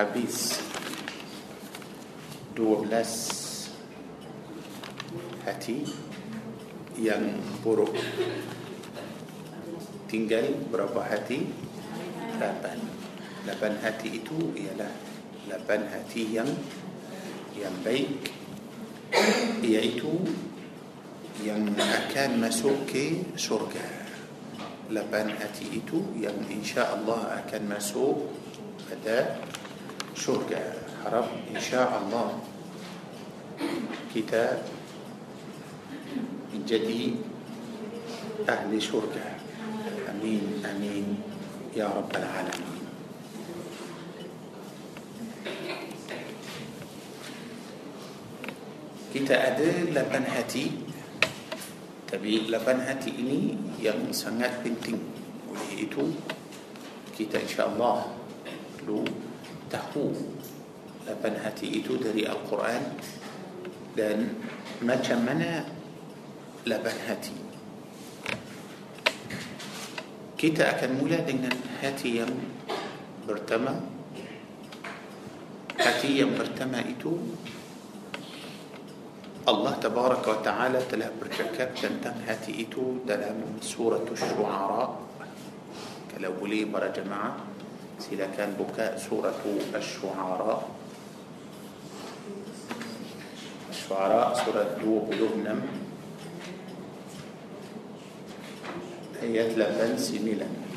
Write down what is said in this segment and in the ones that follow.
habis 12 hati yang buruk tinggal berapa hati 8 8 hati itu ialah 8 hati yang yang baik iaitu yang akan masuk ke surga 8 hati itu yang insya Allah akan masuk pada syurga harap insya Allah kita menjadi ahli syurga amin amin ya rabbal alamin kita ada 8 hati Tapi lapan hati ini yang sangat penting Oleh itu kita insyaAllah perlu tahu lapan hati itu dari Al-Quran Dan macam mana lapan hati Kita akan mula dengan hati yang pertama Hati yang pertama itu Allah tabaraka wa ta'ala telah bercakap tentang hati itu dalam surah Syu'ara kalau boleh para jemaah إذا كان بكاء سورة الشعراء. الشعراء سورة دو بلوهنم هي لبن سيميلان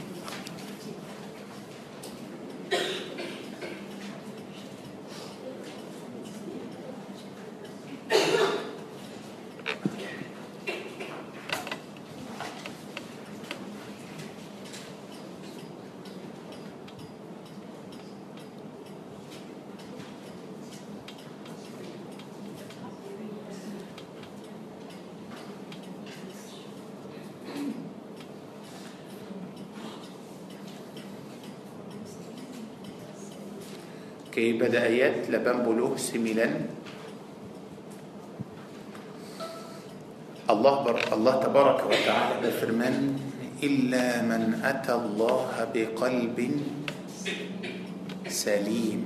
بدايات لبن بلوغ سميلا. الله بر... الله تبارك وتعالى بفرمان إلا من أتى الله بقلب سليم.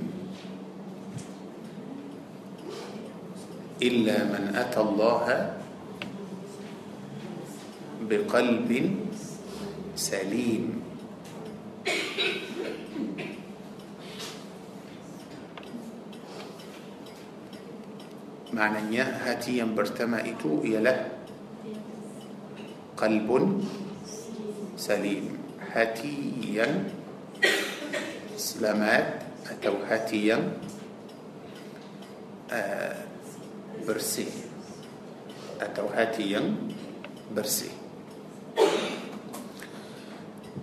إلا من أتى الله بقلب سليم. معنى يا هاتيا ينبرتما إتو يله قلب سليم. هاتيا. سلامات. أتو هاتيا. آه، برسي. أتو هاتيا. برسي.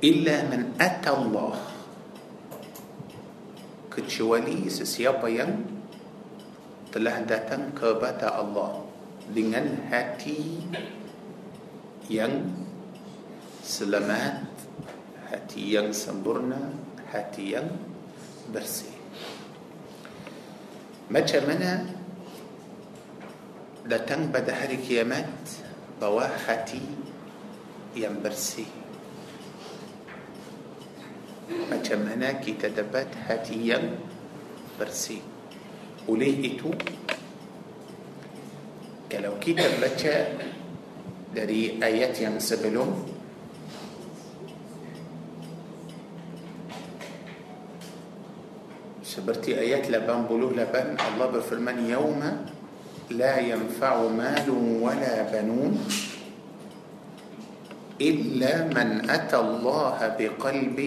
إلا من أتى الله. كتشوالي سيابا ين telah datang kepada Allah dengan hati yang selamat, hati yang sempurna, hati yang bersih. Macam mana datang pada hari kiamat bawa hati yang bersih? Macam mana kita dapat hati yang bersih? Oleh itu Kalau kita baca Dari ayat yang sebelum Seperti ayat 88 Allah berfirman Yawma La yanfa'u malu wala banun إلا من أتى الله بقلب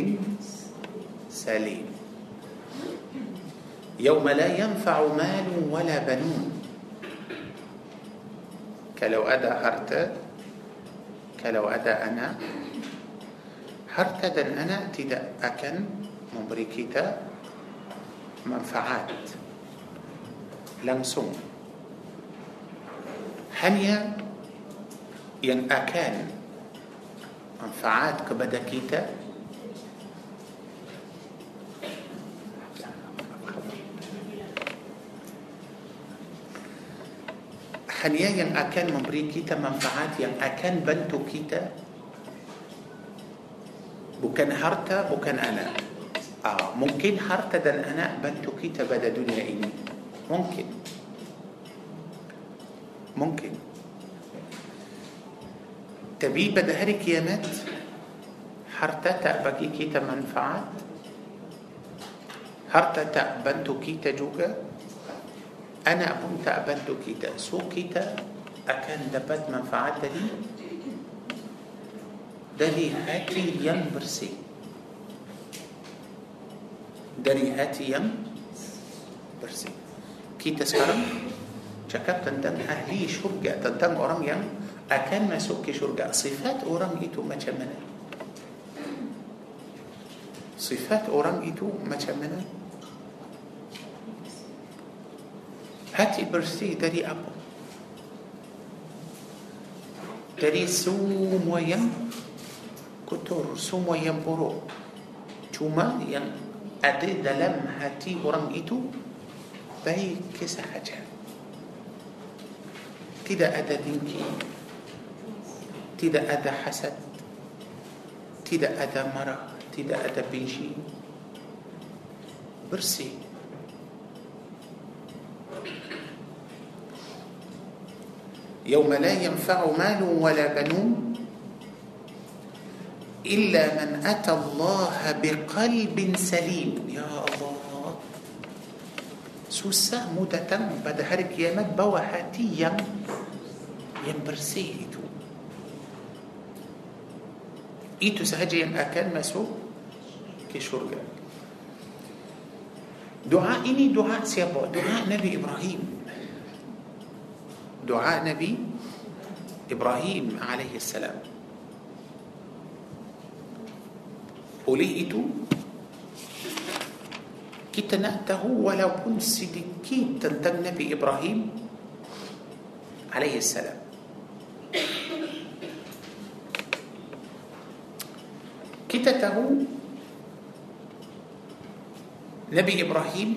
سليم يوم لا ينفع مال ولا بنون. كلو أدى هرتا كلو أدى أنا هرتا دن أنا تدا أكن مبركتا منفعات. hanya yang akan manfaat kepada kita hanya yang akan memberi kita manfaat yang akan bantu kita bukan harta bukan anak Ah, mungkin harta dan anak bantu kita pada dunia ini. Mungkin. Mungkin. Tapi pada hari kiamat, harta tak bagi kita manfaat. Harta tak bantu kita juga. أنا أكون أبد كيتا سو كيتا أكن دبت منفعات لي. دلي هاتي يم برسي. dari hati yang bersih. Kita sekarang. Cakap tentang ahli syurga. Tentang orang yang. Akan masuk syurga. Sifat orang itu macam mana sifat orang itu macam mana Hati bersih dari apa? Dari semua yang kotor, semua yang buruk. Cuma yang ada dalam hati orang itu baik sahaja tidak ada dengki. Tidak ada hasad. Tidak ada marah. Tidak ada benci. Bersih يوم لا ينفع مال ولا بنون إلا من أتى الله بقلب سليم. يا الله. سوسا متتم بعد هرك يا مبا وحاتيا إيتو إيتو سهجي أكل مسو كشرجة دعاء إني دعاء سيابا دعاء نبي إبراهيم. دعاء نبي إبراهيم عليه السلام. وليتو كتنأته ولا كنسد كيتن نبي إبراهيم عليه السلام. كتته نبي إبراهيم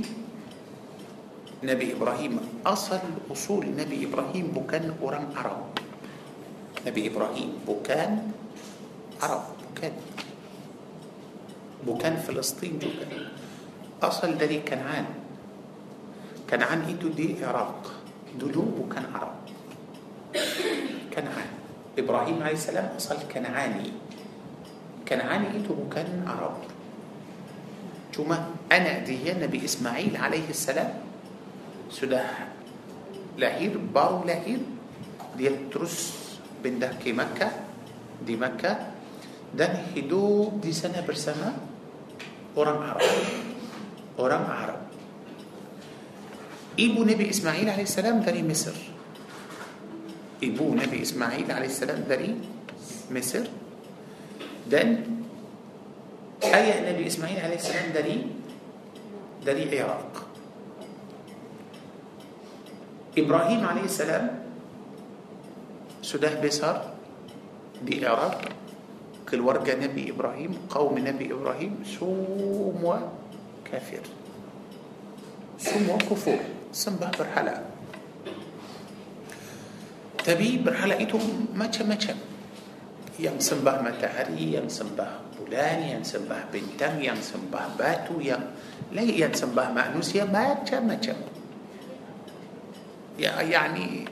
نبي إبراهيم أصل أصول نبي إبراهيم بكان أوران عرب. نبي إبراهيم بكان عرب بكان بكان فلسطين جوكا أصل ده كنعان. كنعان إيدو دي عراق. دودو بكان عرب. كنعان. إبراهيم عليه السلام أصل كنعاني. كنعاني إيدو بكان عرب. شو أنا ديانا بإسماعيل عليه السلام sudah lahir baru lahir dia terus pindah ke Makkah di Makkah dan hidup di sana bersama orang Arab orang Arab ibu Nabi Ismail AS dari Mesir ibu Nabi Ismail AS dari Mesir dan ayah Nabi Ismail AS dari dari Iraq إبراهيم عليه السلام سده بيسهر بإعراب كل ورقة نبي إبراهيم قوم نبي إبراهيم سوم كافر. سوم كفور. سنبه برحلة. تبي برحلة إيتو ما شم ما شم يم سنبه متهري يم سنبه بولان يم سنبه بنتم يم سنبه باتو يم لا يم سنبه مأنوس؟ يم ما شم Yani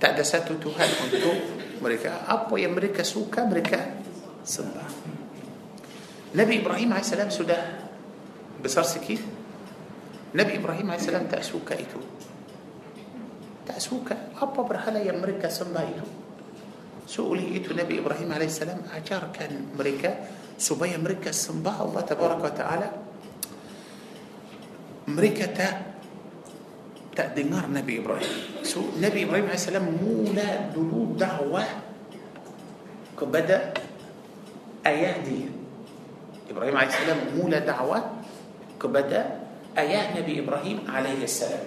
tak ada satu Tuhan untuk mereka. Apa yang mereka suka mereka sembah Nabi Ibrahim AS sudah besar sikit Nabi Ibrahim AS tak suka itu tak suka apa berhala yang mereka sembah itu so oleh itu Nabi Ibrahim AS ajarkan mereka supaya mereka sembah Allah Ta'ala mereka tak تأدنار نبي إبراهيم سو نبي إبراهيم عليه السلام مولى دلو دعوة كبدا آيات دي إبراهيم عليه السلام مولى دعوة كبدا آيات نبي إبراهيم عليه السلام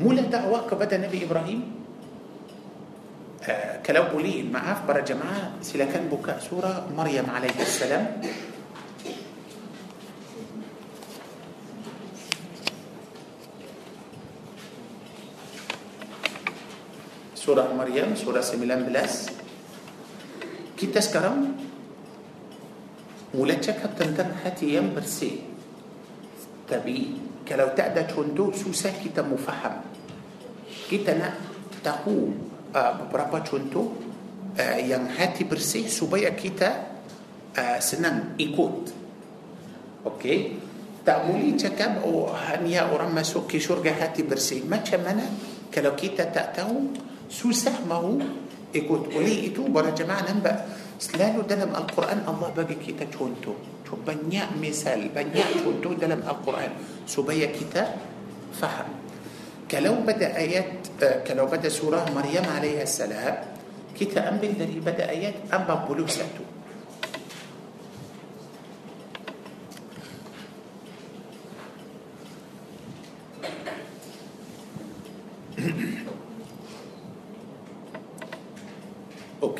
مولى دعوة كبدا نبي إبراهيم آه كلو بولين برا أخبر جماعة سلكان بكاء سورة مريم عليه السلام surah Maryam surah 19 kita sekarang mula cakap tentang hati yang bersih. Tapi kalau tak ada contoh susah kita mau faham kita nak tahu uh, beberapa contoh uh, yang hati bersih supaya kita uh, senang ikut. Okey? Tak boleh cakap oh hanya orang masuk ke syurga hati bersih. Macam mana? Kalau kita tak tahu سوسح ما هو ikut. Oleh itu para jemaah nampak selalu dalam القرآن الله bagi kita contoh banyak misal banyak contoh dalam القرآن. supaya kita faham. Kalau pada ayat ah, kalau pada surah مريم عليها السلام. Kita ambil dari pada ayat empat puluh satu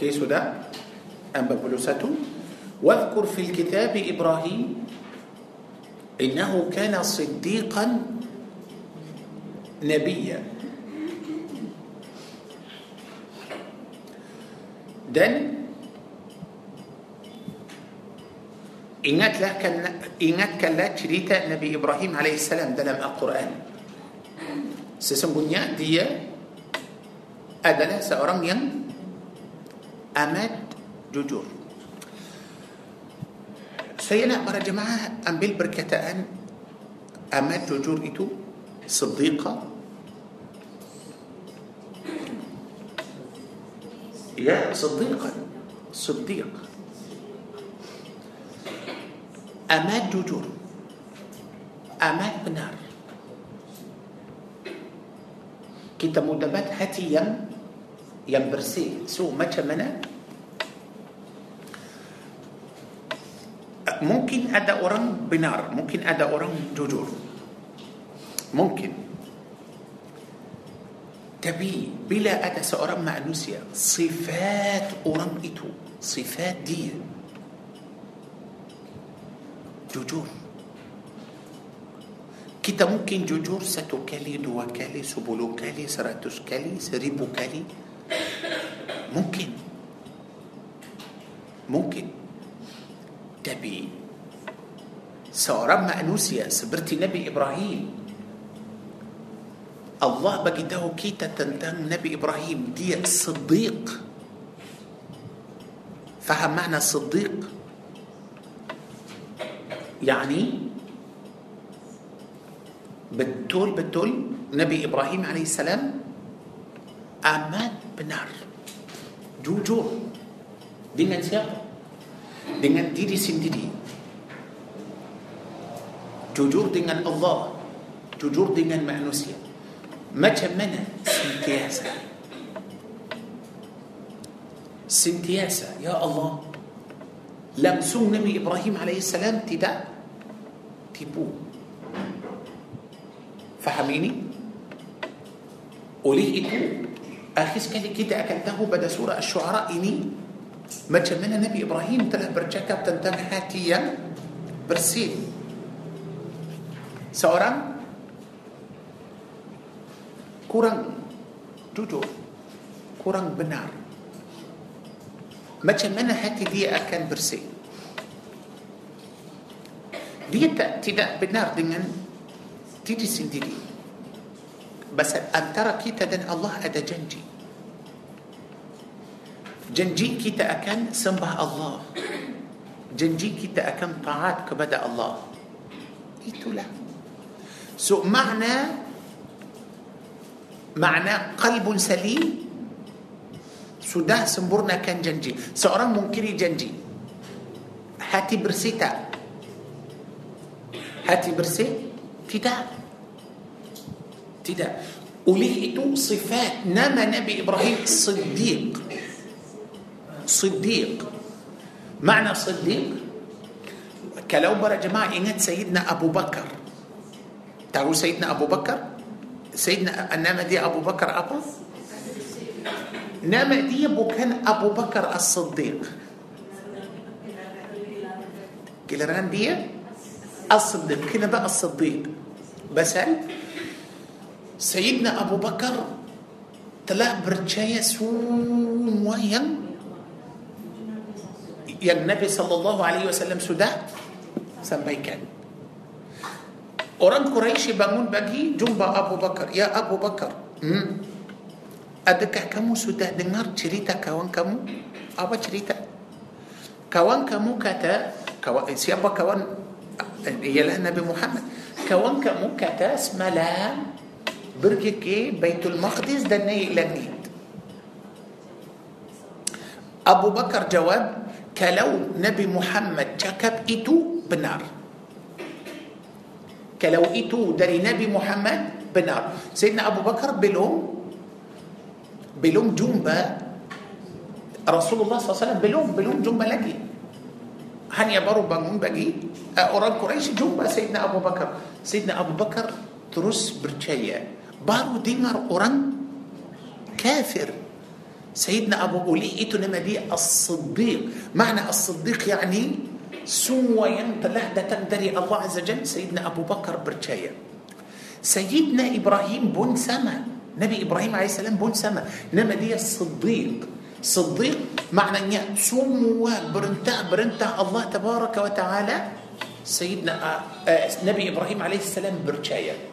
Okey sudah 41 واذكر في الكتاب إبراهيم إنه كان صديقا نبيا dan ingatlah kan ingatkanlah cerita Nabi Ibrahim alaihissalam dalam Al-Quran sesungguhnya dia adalah seorang yang amat jujur sini para jemaah perkataan amat jujur itu صديقا ya صديقا صديق amat jujur amat benar kita mau dapat hati yang bersih so macam mana mungkin ada orang benar mungkin ada orang jujur. Mungkin. Tapi bila ada seorang manusia sifat orang itu sifat dia jujur. kita mungkin jujur satu kali sepuluh kali seratus kali sepuluh mungkin. Mungkin. Tapi seorang manusia seperti nabi Ibrahim. الله bagitahu kita tentang nabi Ibrahim dia صديق. Faham makna صديق. يعني بتول بتول نبي إبراهيم عليه السلام أمان بنار. Jujur dengan siapa dengan diri sendiri jujur dengan Allah jujur dengan manusia macam mana sentiasa sentiasa ya Allah langsung Nabi Ibrahim AS tidak tipu faham ini oleh itu akhir sekali kita akan tahu pada surah Ash-Shu'ara ini macam mana Nabi Ibrahim telah bercakap tentang hati yang bersih. Seorang kurang jujur kurang benar. Macam mana hati dia akan bersih? Dia tak tidak benar dengan diri sendiri bas antara kita dan Allah ada janji. Janji kita akan sembah Allah. Janji kita akan taat kepada Allah. Itulah. So makna makna qalbun salim sudah sempurnakan janji. Seorang mungkiri janji. Hati bersih tak? Hati bersih? Tidak tidak oleh itu sifat nama Nabi Ibrahim Siddiq Siddiq makna Siddiq kalau para jemaah ingat Sayyidina Abu Bakar tahu Sayyidina Abu Bakar Sayyidina nama dia Abu Bakar apa nama dia bukan Abu Bakar As-Siddiq giliran dia As-Siddiq kenapa As-Siddiq Basal Sayyidina Abu Bakar telah percaya semua yang yang Nabi sallallahu alaihi wasallam sudah sampaikan. Orang Quraisy bangun pagi jumpa Abu Bakar. Ya Abu Bakar, hmm, adakah kamu sudah dengar cerita kawan kamu? Apa cerita? Kawan kamu kata, kawan, siapa kawan? Ialah Nabi Muhammad. Kawan kamu kata semalam برج كي بيت المقدس دني إلى النيد أبو بكر jawab kalau nabi Muhammad cakap itu benar. Kalau itu dari nabi Muhammad benar. سيدنا أبو بكر belum belum jumpa رسول الله صلى الله عليه وسلم belum belum jumpa lagi. Ini baru bangun pagi? Orang Quraisy jumpa سيدنا أبو بكر. سيدنا أبو بكر terus percaya Baru dengar orang kafir سيدنا أبو oleh itu nama الصديق. معنى الصديق يعني semua yang telah datang dari الله عز وجل. سيدنا أبو بكر percaya. سيدنا إبراهيم pun sama nabi Ibrahim عليه السلام pun sama nama dia الصديق. صديق maknanya semua perintah perintah الله تبارك وتعالى. سيدنا nabi Ibrahim عليه السلام percaya.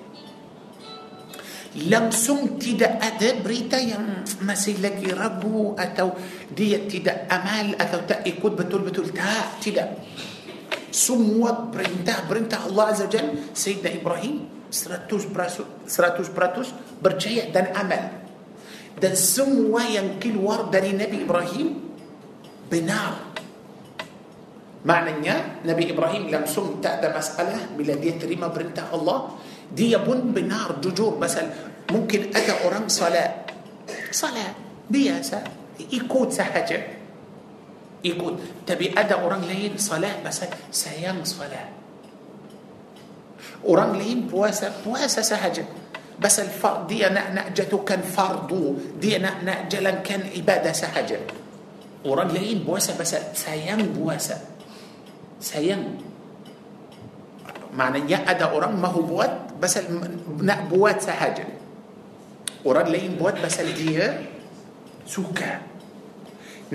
Langsung tidak ada berita yang masih lagi ragu atau dia tidak amal atau tak ikut betul-betul tak tidak semua perintah-perintah Allah Azza Jal Sayyidina Ibrahim 100%, 100% percaya dan amal dan semua yang keluar dari Nabi Ibrahim benar maknanya Nabi Ibrahim langsung tak ada masalah bila dia terima perintah Allah دي بن بنار جوجور مثلا. ممكن أدى أرام صلاة. صلاة. بياسة. يكود سحجة. يكود تبي أدى أرام لين صلاة مثلا. سيام صلاة. أرام لين بواسة. بواسة سحجة. بس الفرض دي نأجته كان فرضو. دي نأجلا كان عبادة سحجة. أرام لين بواسة. بس سيام بواسة. سيام معناه أدا أوران ما هو بوات بس بوات سهجة أوران لين بوات بس الدية سوكا.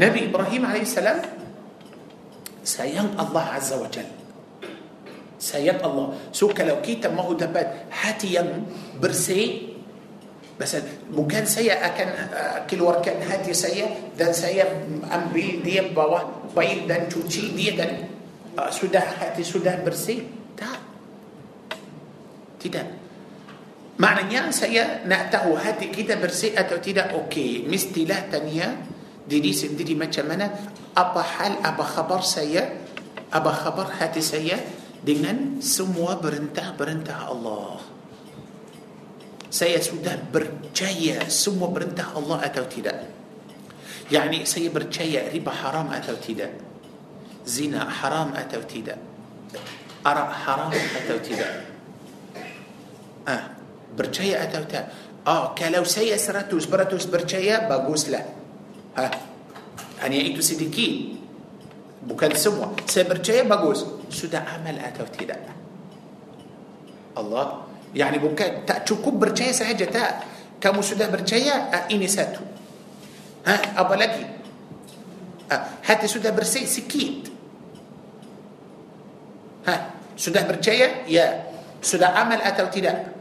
نبي إبراهيم عليه السلام سيان الله عز وجل. سيان الله. سوكا لو كيت ما هو دبات. هاتيا برسي بس ممكن سيا أكن كل وركن هاتي سيا. دان سيا أمبي دي بوا بيل دان توتي دي دان. آه، سودا هاتي سودا برسي. تاك tidak. Maknanya saya nak tahu hati kita bersih atau tidak okey. Mestilah tanya diri sendiri macam mana apa hal apa khabar saya apa khabar hati saya dengan semua perintah-perintah Allah. Saya sudah percaya semua perintah Allah atau tidak. Yani saya percaya riba haram atau tidak. Zina haram atau tidak. Arak haram atau tidak. آه. برشاية برشية أتوتا. آه كالو سي أسرتوس برتوس برشية بقوس له ها. أني يعني إتو سيديكي. بكل سموة. سي برشية بقوس سودا عمل أتوتي لا الله. يعني بكل تأتوكو برشية سهجة تا. kamu sudah percaya ah, ini satu. Ha apa lagi ah. Hati sudah bersih sikit. Ha sudah percaya ya. Sudah amal atau tidak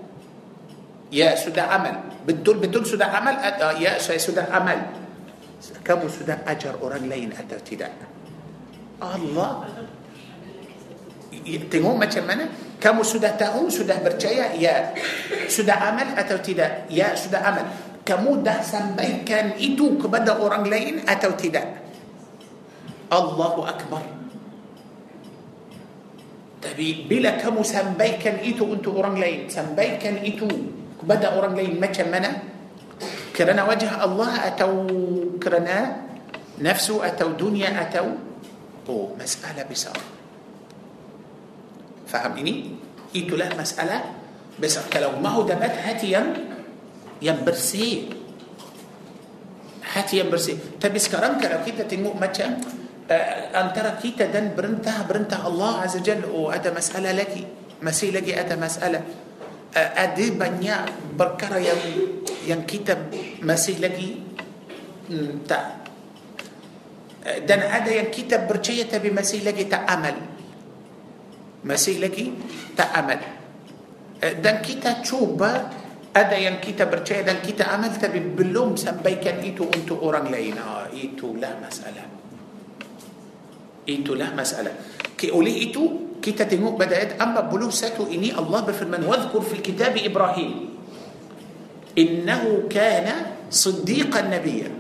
ya dah amal. Betul betul sudah amal yes sudah amal. Kamu sudah ajar orang lain atau tidak الله. tengok macam mana kamu sudah tahu sudah percaya ya sudah amal atau tidak ya sudah amal. Kamu dah sampaikan itu kepada orang lain atau tidak الله أكبر. Tapi bila kamu sampaikan itu untuk orang lain sampaikan itu. Pada orang lain macam mana kerana وجه الله atau kerana nafsu atau dunia atau oh masalah besar faham ni itu lah masalah besar kalau mahu dapat hati yang bersih hati yang bersih tapi sekarang kalau kita tengok macam antara kita dengan perintah perintah الله عز وجل ada masalah lagi masih lagi ada masalah ada banyak perkara yang yang kita masih lagi hmm, tak dan ada yang kita percaya tapi masih lagi tak amal masih lagi tak amal dan kita cuba ada yang kita percaya dan kita amal tapi belum sampaikan itu untuk orang lain ah, itulah masalah itulah masalah oleh itu kita tengok pada ayat 41 ini Allah berfirman wadhkur fil kitab Ibrahim innahu kana siddiqan nabiyya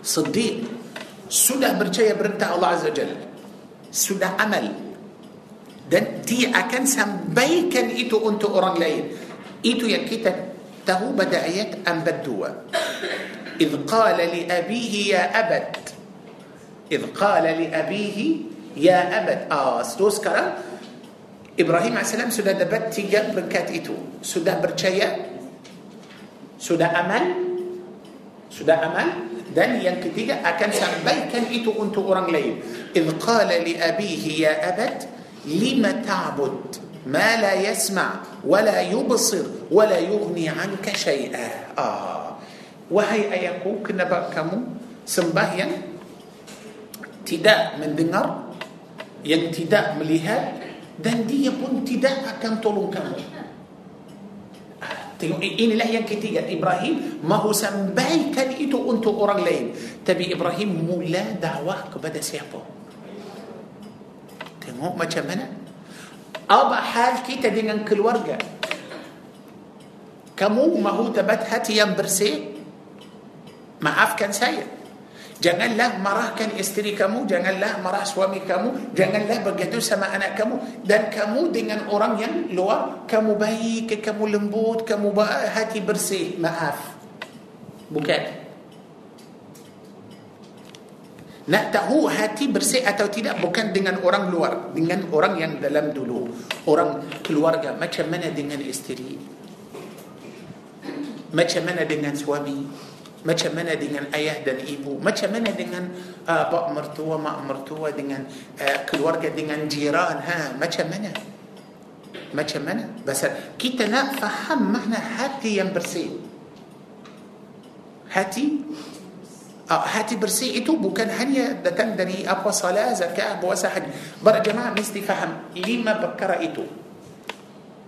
siddiq sudah percaya perintah Allah Azza Jalla sudah amal dan dia akan sampaikan itu untuk orang lain itu yang kita tahu pada ayat 42 إذ قال لأبيه يا أبت إذ قال لأبيه يا أبت آه، أستوس كرا إبراهيم عليه السلام سودا دبت تيجا بركات إتو سودا برشايا سودا أمل سودا أمل dan yang ketiga akan sampaikan itu أنتو orang lain. إذ قال لأبيه يا أبت لما تعبد ما لا يسمع ولا يبصر ولا يغني عنك شيئا. آه. وهي أيكو كنبا كمو سمبه تداء من دنر yang tidak melihat dan dia pun tidak akan tolong kamu Tengok inilah yang ketiga Ibrahim mahu sampaikan itu untuk orang lain tapi Ibrahim mula dakwah kepada siapa Tengok macam mana apa hal kita dengan keluarga kamu mahu dapat hati yang bersih maafkan saya Janganlah marahkan isteri kamu, janganlah marah suami kamu, janganlah begitu sama anak kamu dan kamu dengan orang yang luar, kamu baik, kamu lembut, kamu hati bersih, maaf. Bukan. Nak tahu hati bersih atau tidak bukan dengan orang luar, dengan orang yang dalam dulu. Orang keluarga, macam mana dengan isteri? Macam mana dengan suami? Macam mana dengan ayah dan ibu macam mana dengan uh, pak mertua mak mertua dengan uh, keluarga dengan jiran ha macam mana macam mana pasal kita nak faham makna hati yang bersih hati uh, hati bersih itu bukan hanya datang dari apa salat zakat puasa haji berjemaah mesti faham lima perkara itu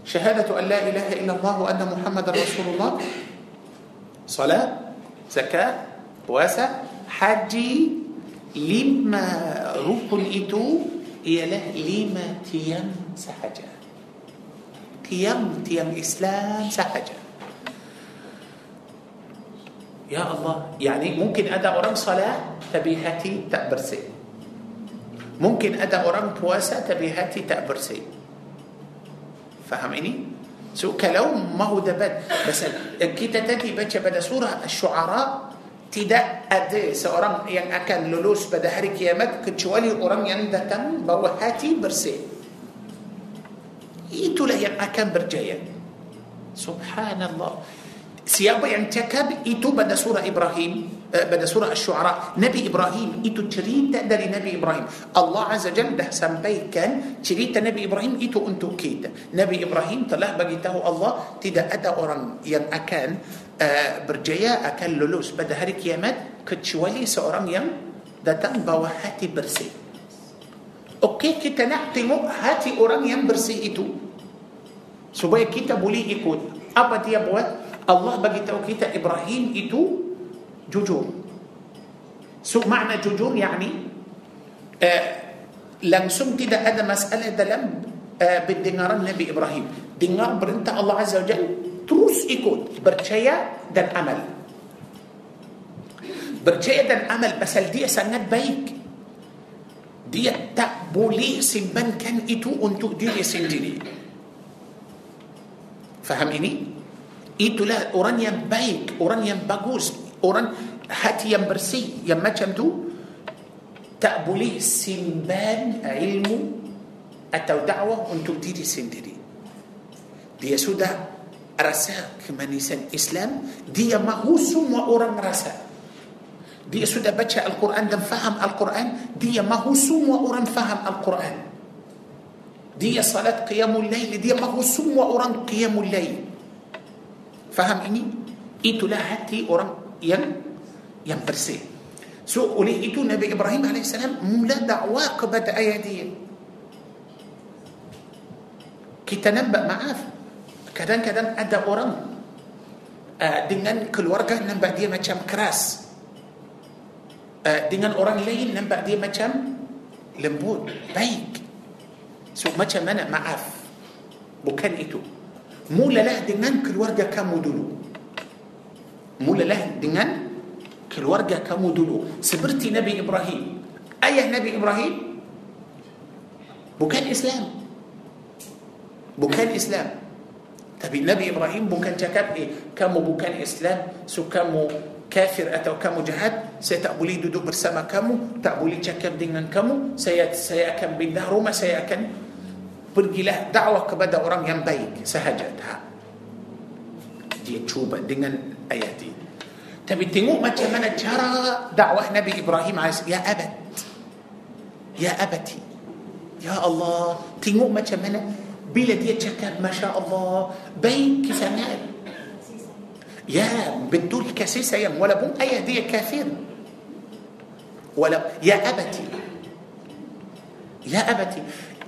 شهادة أن لا إله إلا الله وأن محمدا رسول الله صلاة زكاة puasa haji lima rukun itu lah lima tiang sahaja tiang tiang Islam sahaja ya الله يعني mungkin ada orang solat tapi hati tak bersih ممكن أدى أرام بواسة تبيهتي تأبرسي فهمني؟ إني؟ So kalau mahu dapat Pasal kita tadi baca pada surah Al-Shu'ara Tidak ada seorang yang akan lulus pada hari kiamat Kecuali orang yang datang bawa hati bersih Itulah yang akan berjaya Subhanallah Siapa yang cakap itu pada surah Ibrahim pada surah Asy-Syu'ara Nabi Ibrahim itu cerita dari Nabi Ibrahim. Allah Azza Jalla dah sampaikan cerita Nabi Ibrahim itu untuk kita. Nabi Ibrahim telah bagi tahu Allah tidak ada orang yang akan uh, berjaya akan lulus pada hari kiamat kecuali seorang yang datang bawa hati bersih. Okey kita nak tengok hati orang yang bersih itu supaya kita boleh ikut. Apa dia buat? Allah bagi tahu kita Ibrahim itu jujur. So makna jujur yani uh, langsung tidak ada masalah dalam uh, pendengaran Nabi Ibrahim. Dengar perintah Allah Azza wa Jalla terus ikut, percaya dan amal. Percaya dan amal pasal dia sangat baik. Dia tak boleh simpankan itu untuk diri sendiri. Faham ini? Itulah orang yang baik, orang yang bagus, orang hati yang bersih, yang macam tu tak boleh simpan ilmu atau dakwah untuk diri sendiri. Dia sudah rasa kemanisan Islam, dia mahu semua orang rasa. Dia sudah baca Al-Quran dan faham Al-Quran, dia mahu semua orang faham Al-Quran. Dia salat qiyamul lail, dia mahu semua orang qiyamul lail. Faham ini? Itulah hati orang yang yang bersih. So oleh itu Nabi Ibrahim AS mula dakwah kepada ayah dia. Kita nampak maaf. Kadang-kadang ada orang uh, dengan keluarga nampak dia macam keras. Uh, dengan orang lain nampak dia macam lembut, baik. So macam mana maaf? Bukan itu. Mulalah dengan keluarga kamu dulu. Mulalah dengan keluarga kamu dulu. Seperti Nabi Ibrahim. Ayah Nabi Ibrahim bukan Islam. Bukan Islam. Tapi Nabi Ibrahim bukan cakap, eh, kamu bukan Islam, so kamu kafir atau kamu jahat, saya tak boleh duduk bersama kamu, tak boleh cakap dengan kamu, saya saya akan pindah rumah, saya akan pergilah dakwah kepada orang yang baik sahaja. Tak. Dia cuba dengan آياتي. تبي تنقوم ما جرى دعوة نبي إبراهيم عليه يا أبت. يا أبتي. يا الله. تنقوم ما جمنا بلا دي ما شاء الله. بين كسمان يا بتقول كسيسة يا ولا بوم أي دي كافر ولا يا أبتي. يا أبتي.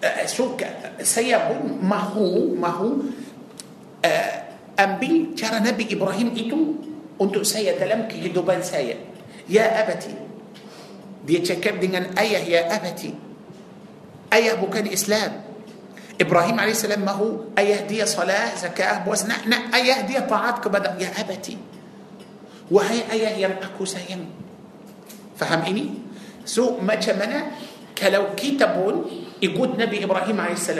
أه، سوك. سيبون. ما هو ما هو؟ أه، ambil cara Nabi Ibrahim itu untuk saya dalam kehidupan saya. Ya abati. Dia cakap dengan ayah ya abati. Ayah bukan Islam. Ibrahim AS mahu ayah dia salah, zakah, puasa. Nak, nak ayah dia taat kepada ya abati. Wahai ayah yang aku sayang. Faham ini? So macam mana kalau kita pun ikut Nabi Ibrahim AS.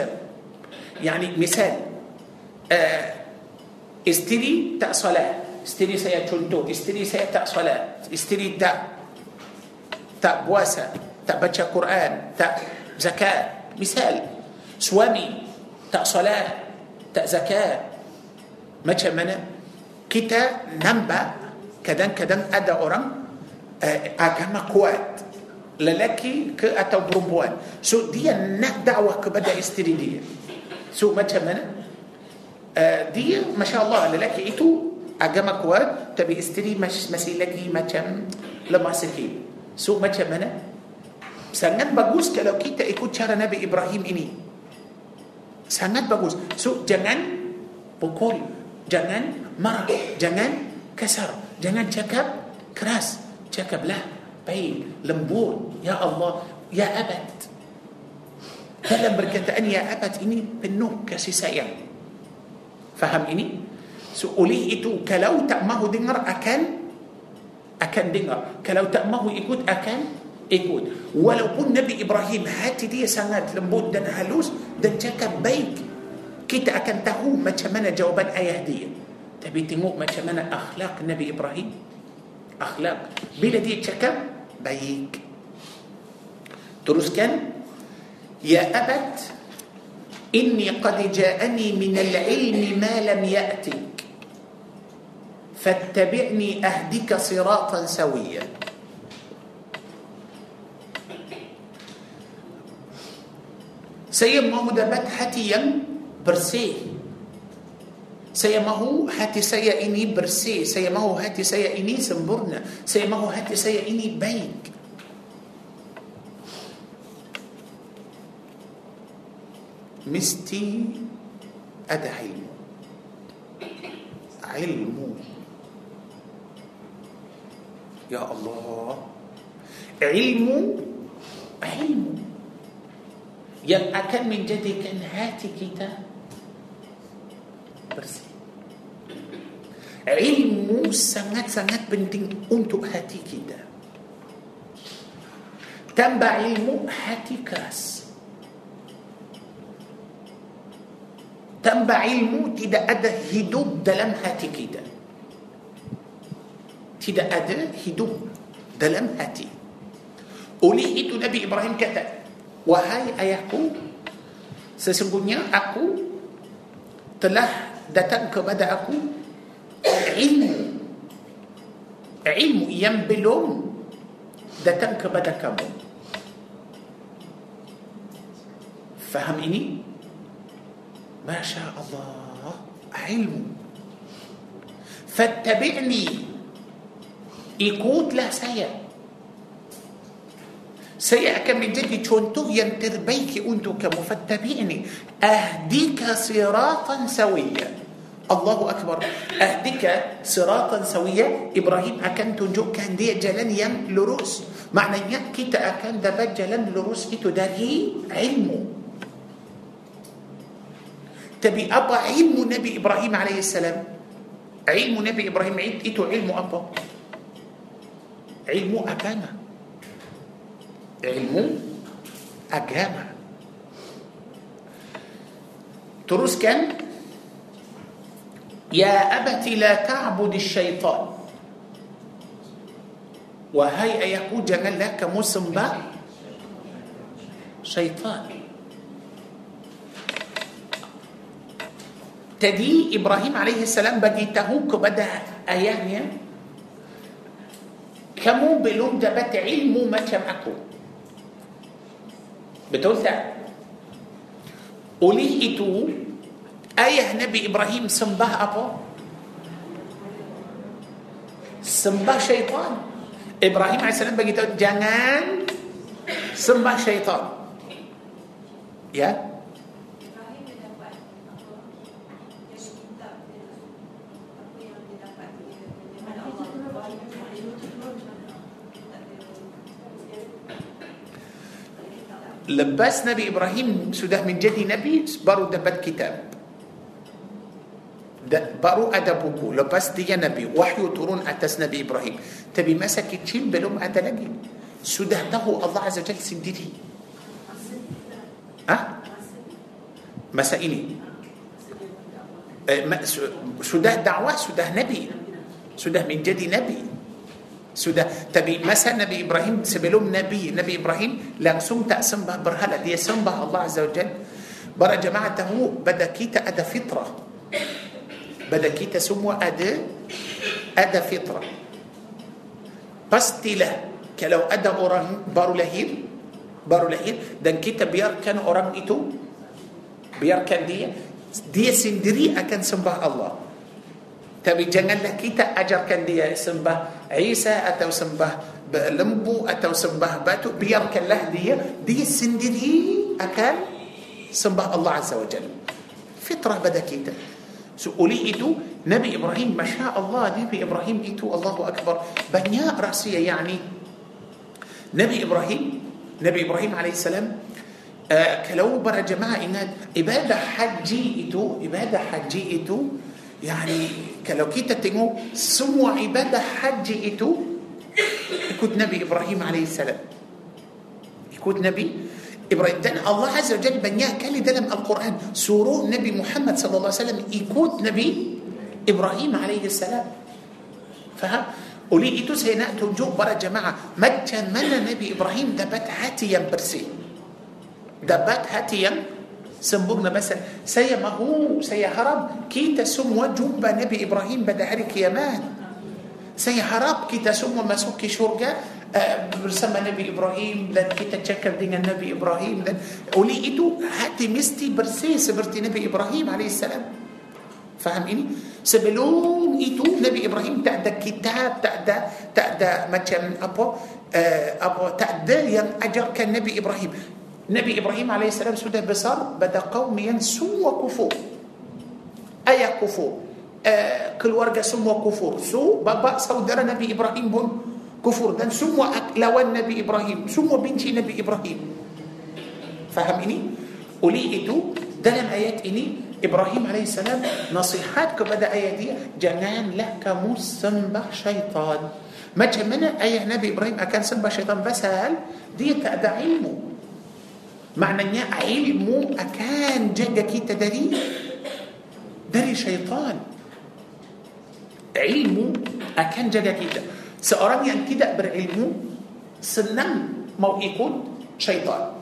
Yani misal uh, istri tak salah isteri saya contoh isteri saya tak solat. Isteri tak tak puasa tak baca Quran tak zakat. Misal suami tak solat tak zakat. Macam mana? Kita nampak kadang-kadang ada orang uh, agama kuat lelaki ke atau perempuan. So dia nak dakwah kepada isteri dia. So macam mana dia masya Allah lelaki itu agama kuat tapi isteri masih lagi macam lemah sikit. So macam mana? Sangat bagus kalau kita ikut cara Nabi Ibrahim ini. Sangat bagus. So jangan pukul jangan marah jangan kasar jangan cakap keras. Cakaplah baik lembut ya Allah ya abad. Dalam perkataan ya abad ini penuh kasih sayang faham ini So oleh itu kalau tak mahu dengar akan akan dengar. Kalau tak mahu ikut akan ikut. Walaupun Nabi Ibrahim hati dia sangat lembut dan halus dan cakap baik. Kita akan tahu macam mana jawapan ayah dia. Tapi tengok macam mana akhlak Nabi Ibrahim. Akhlak. Bila dia cakap baik. Teruskan. Ya abad. Inni qad ja'ani min al-ilmi ma lam ya'tik. فاتبعني أهدك صراطا سويا Saya mahu dapat hati yang bersih. Saya mahu hati saya ini bersih. Saya mahu hati saya ini sempurna. Saya mahu hati saya ini baik. مستي أدى علمه علمه يا الله. علمه علمه يبقى كان من جدي كان هاتي كتاب برسي. علمه سنات سنات بنتين أنت هاتي كتاب تنبع علمه هاتي كاس. Tambah ilmu tidak ada hidup dalam hati kita tidak ada hidup dalam hati. Oleh itu Nabi Ibrahim kata, Wahai ayahku, sesungguhnya aku telah datang kepada aku ilmu. Ilmu yang belum datang kepada kamu. Faham ini? شاء الله. علم. فاتبعني. ikutlah saya saya kamu jadi tentu yang terbaik untuk kamu فاتبعني. أهديك صراطا سويا. الله أكبر. أهديك صراطا سويا. Ibrahim akan tunjukkan dia jalan lurus. maknanya kita akan dapat jalan lurus gitu علمه. تبي أبا علم نبي إبراهيم عليه السلام. علم نبي إبراهيم عيد إيتو علم أبا. علم أجامة علم أجامة تروس كان يا أبت لا تعبد الشيطان. وهي أيقود جنال لك مسمى شيطان. Tadi Ibrahim alaihi salam bagi tahu kepada ayahnya kamu belum dapat ilmu macam aku Betul tak? Oleh itu Ayah Nabi Ibrahim sembah apa? Sembah syaitan Ibrahim AS beritahu Jangan Sembah syaitan Ya lepas Nabi Ibrahim sudah menjadi Nabi baru dapat kitab baru ada buku lepas dia Nabi wahyu turun atas Nabi Ibrahim tapi masa kecil belum ada lagi sudah tahu Allah Azza Jalla sendiri ha? masa ini eh, sudah dakwah sudah Nabi sudah menjadi Nabi sudah tapi masa Nabi Ibrahim sebelum Nabi Nabi Ibrahim langsung tak sembah berhala dia sembah Allah Azza wa Jal para jemaah tahu pada kita ada fitrah pada kita semua ada ada fitrah pastilah kalau ada orang baru lahir baru lahir dan kita biarkan orang itu biarkan dia dia sendiri akan sembah Allah tapi janganlah kita ajarkan dia sembah Isa atau sembah lembu atau sembah batu biarkanlah dia dia sendiri akan sembah Allah Azza wa Jalla fitrah pada kita so oleh itu Nabi Ibrahim Masya Allah Nabi Ibrahim itu Allahu Akbar banyak rahsia yani Nabi Ibrahim Nabi Ibrahim AS uh, kalau para jemaah ingat ibadah haji itu ibadah haji itu يعني kalau kita tengok semua ibadah haji itu ikut Nabi Ibrahim alaihissalam ikut Nabi Ibrahim dan Allah Azza wa Jalla banyak kali dalam Al-Quran suruh Nabi Muhammad wasallam ikut Nabi Ibrahim alaihissalam faham oleh itu saya nak tunjuk para jemaah macam mana Nabi Ibrahim dapat hati yang bersih dapat hati yang سنبورنا بس سي ما هو؟ سي هرب. كي تسم وجوب نبي إبراهيم بدا هاري كيامان. saya harap. kita semua masuk syurga uh, bersama Nabi Ibrahim. dan kita تشكل dengan Nabi Ibrahim. dan oleh itu hati mesti bersih seperti Nabi Ibrahim عليه السلام. faham ini sebelum itu Nabi Ibrahim tak ada kitab tak ada tak ada مثلا apa uh, apa tak ada yang ajarkan Nabi Ibrahim. Nabi Ibrahim AS sudah besar pada kaum yang semua kufur. Ayah kufur. Uh, keluarga semua kufur. So, bapa saudara Nabi Ibrahim pun kufur. Dan semua lawan Nabi Ibrahim. Semua benci Nabi Ibrahim. Faham ini? Oleh itu, dalam ayat ini, Ibrahim AS nasihat kepada ayat dia, janganlah kamu sembah syaitan. Macam mana ayah Nabi Ibrahim akan sembah syaitan? Pasal dia tak ada ilmu. Maknanya ilmu akan jaga kita dari dari syaitan. Ilmu akan jaga kita. Seorang yang tidak berilmu senang mau ikut syaitan.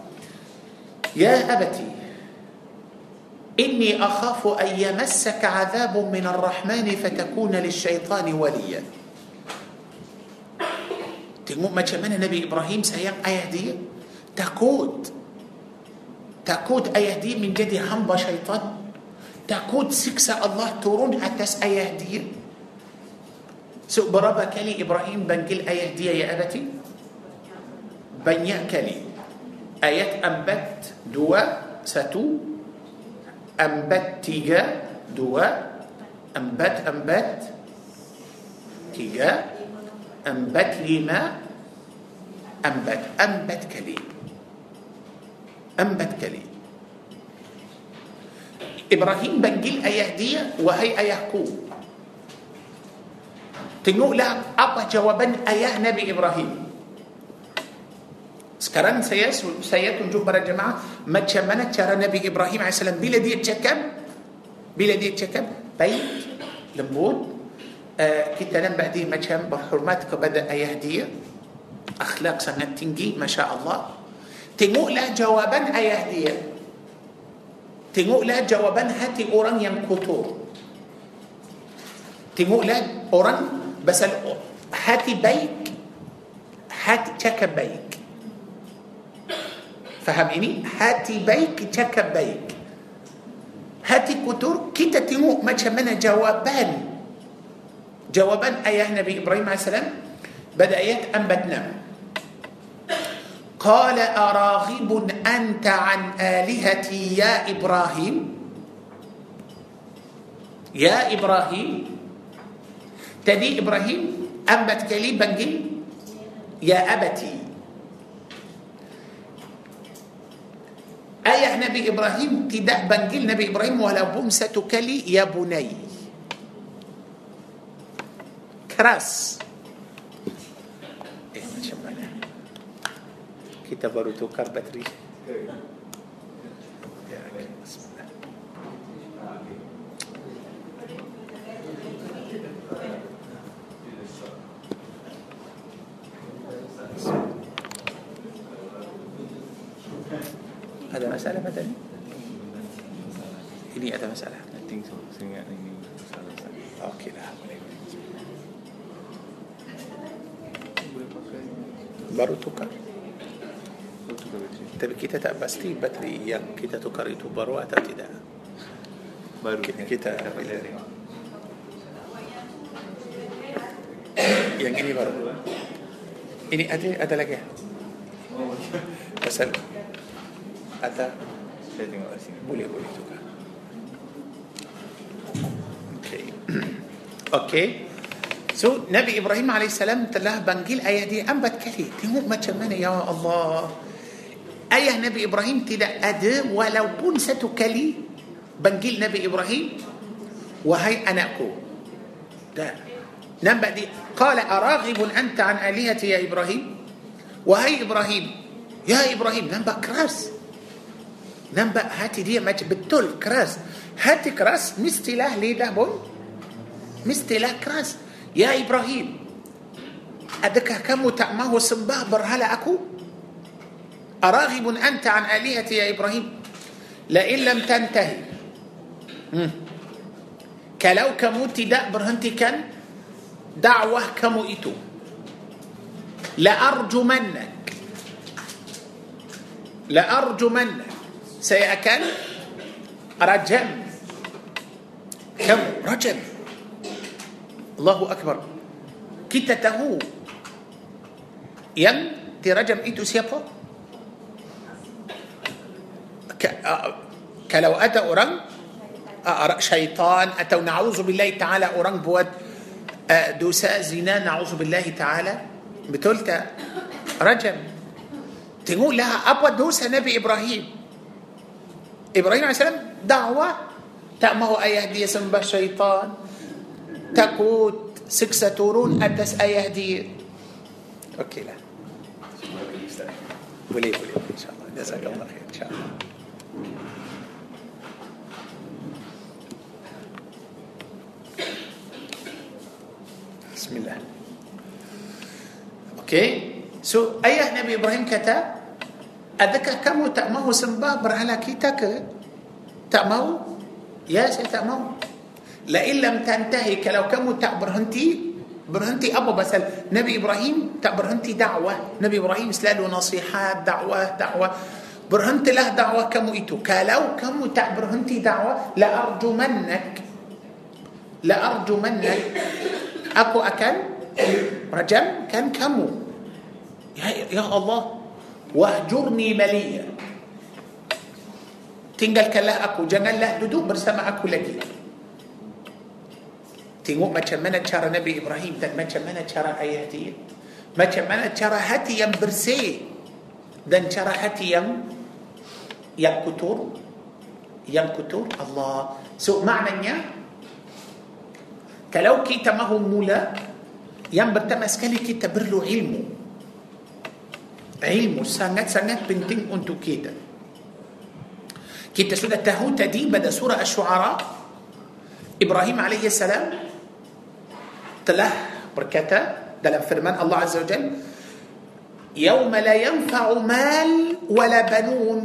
Ya abati إني أخاف أن يمسك عذاب من الرحمن فتكون للشيطان وليا Tengok macam mana Nabi Ibrahim sayang ayah dia Takut takut ayah dia menjadi hamba syaitan. takut seksa Allah turun atas ayah dia so berapa kali Ibrahim panggil ayah dia يا أبتي. banyak kali. ayat empat dua satu. empat tiga dua. empat empat تيجا. أنبت لما أنبت أنبت كلي. Empat kali Ibrahim panggil ayah dia wahai ayahku tengoklah apa jawaban ayah Nabi Ibrahim sekarang saya saya tunjuk pada jemaah macam mana cara Nabi Ibrahim AS bila dia cakap bila dia cakap baik lembut uh, kita nampak dia macam berhormat kepada ayah dia akhlak sangat tinggi Masya Allah tengoklah jawaban ayah dia tengoklah jawaban hati orang yang kotor tengoklah orang pasal hati baik hati cakap baik Faham ini? Hati baik, cakap baik. Hati kotor, kita tengok macam mana jawaban. Jawaban ayah Nabi Ibrahim AS pada ayat 46. قال أراغب أنت عن آلهتي يا إبراهيم؟ يا إبراهيم. تدي إبراهيم؟ أنبت كلي بنجل؟ يا أبتي. أيه نبي إبراهيم؟ تدع بنجل نبي إبراهيم ولا بمسة كلي يا بني. كراس. Kita baru tukar bateri ya, okay. Ada masalah pada ni? Ini ada masalah. I think so. Saya ingat ini masalah. Okey lah. Boleh. Baru tukar. Tapi kita tak pasti bateri yang kita tukar itu baru atau tidak. Baru Kita, kita kita yang ini baru. Ini ada ada lagi. Oh, Pasal ada saya tengok sini. boleh boleh tukar. Okey. Okey. So Nabi Ibrahim AS telah panggil ayah dia empat kali. Tengok macam mana ya Allah. آية نبي إبراهيم تدا اده ولو بون ستكلي بنجيل نبي إبراهيم وهي أنا أكو. نبا دي قال أراغب أنت عن آلهتي يا إبراهيم؟ وهي إبراهيم. يا إبراهيم نبا كراس. نبا هاتي دي ما بتول كراس. هاتي كراس. مستلاه لي ده بون؟ مستلاه كراس. يا إبراهيم أدك كم تأمه سمباه برهلا أكو؟ أراغب أنت عن آلهتي يا إبراهيم؟ لئن لم تنتهي. كلو كموتي داء برهنتي كان دعوة كمؤتو لأرجو لأرجمنك. لأرجو منك سيأكل رجم. كم؟ رجم. الله أكبر. كتته. ين ترجم إيتو سيبو ك... آه، kalau ada orang uh, syaitan. ada نعوذ بالله تعالى orang buat uh, dosa zina. نعوذ بالله تعالى. betul tak rejam. tak tahulah apa dosa Nabi Ibrahim. إبراهيم عليه السلام dakwah. tak mahu ayah dia sembah syaitan takut seksa turun atas ayah dia. okeylah. بلي بلي إن شاء الله. جزاك الله خير إن شاء الله. Bismillah. Okey. So ayah Nabi Ibrahim kata, adakah kamu tak mahu sembah berhala kita ke? Tak mahu? Ya, saya tak mahu. La illam tantahi kalau kamu tak berhenti berhenti apa pasal Nabi Ibrahim tak berhenti dakwah. Nabi Ibrahim selalu nasihat, dakwah, dakwah. Berhentilah dakwah kamu itu. Kalau kamu tak berhenti dakwah, la arjumannak. La arjumannak. Aku akan rajamkan kamu. Ya, ya Allah, wahjurni maliya tinggalkanlah aku. Janganlah duduk bersama aku lagi. Tengok macam mana cara Nabi Ibrahim dan macam mana cara ayah dia. Macam mana cara hati yang bersih dan cara hati yang yang kutur. Yang kutur Allah. So maknanya kalau kita mahu mula yang pertama sekali kita perlu ilmu ilmu sangat-sangat penting untuk kita kita sudah tahu tadi pada surah Asy-Syu'ara Ibrahim alaihi salam telah berkata dalam firman Allah Azza wa Jalla يوم لا ينفع مال ولا بنون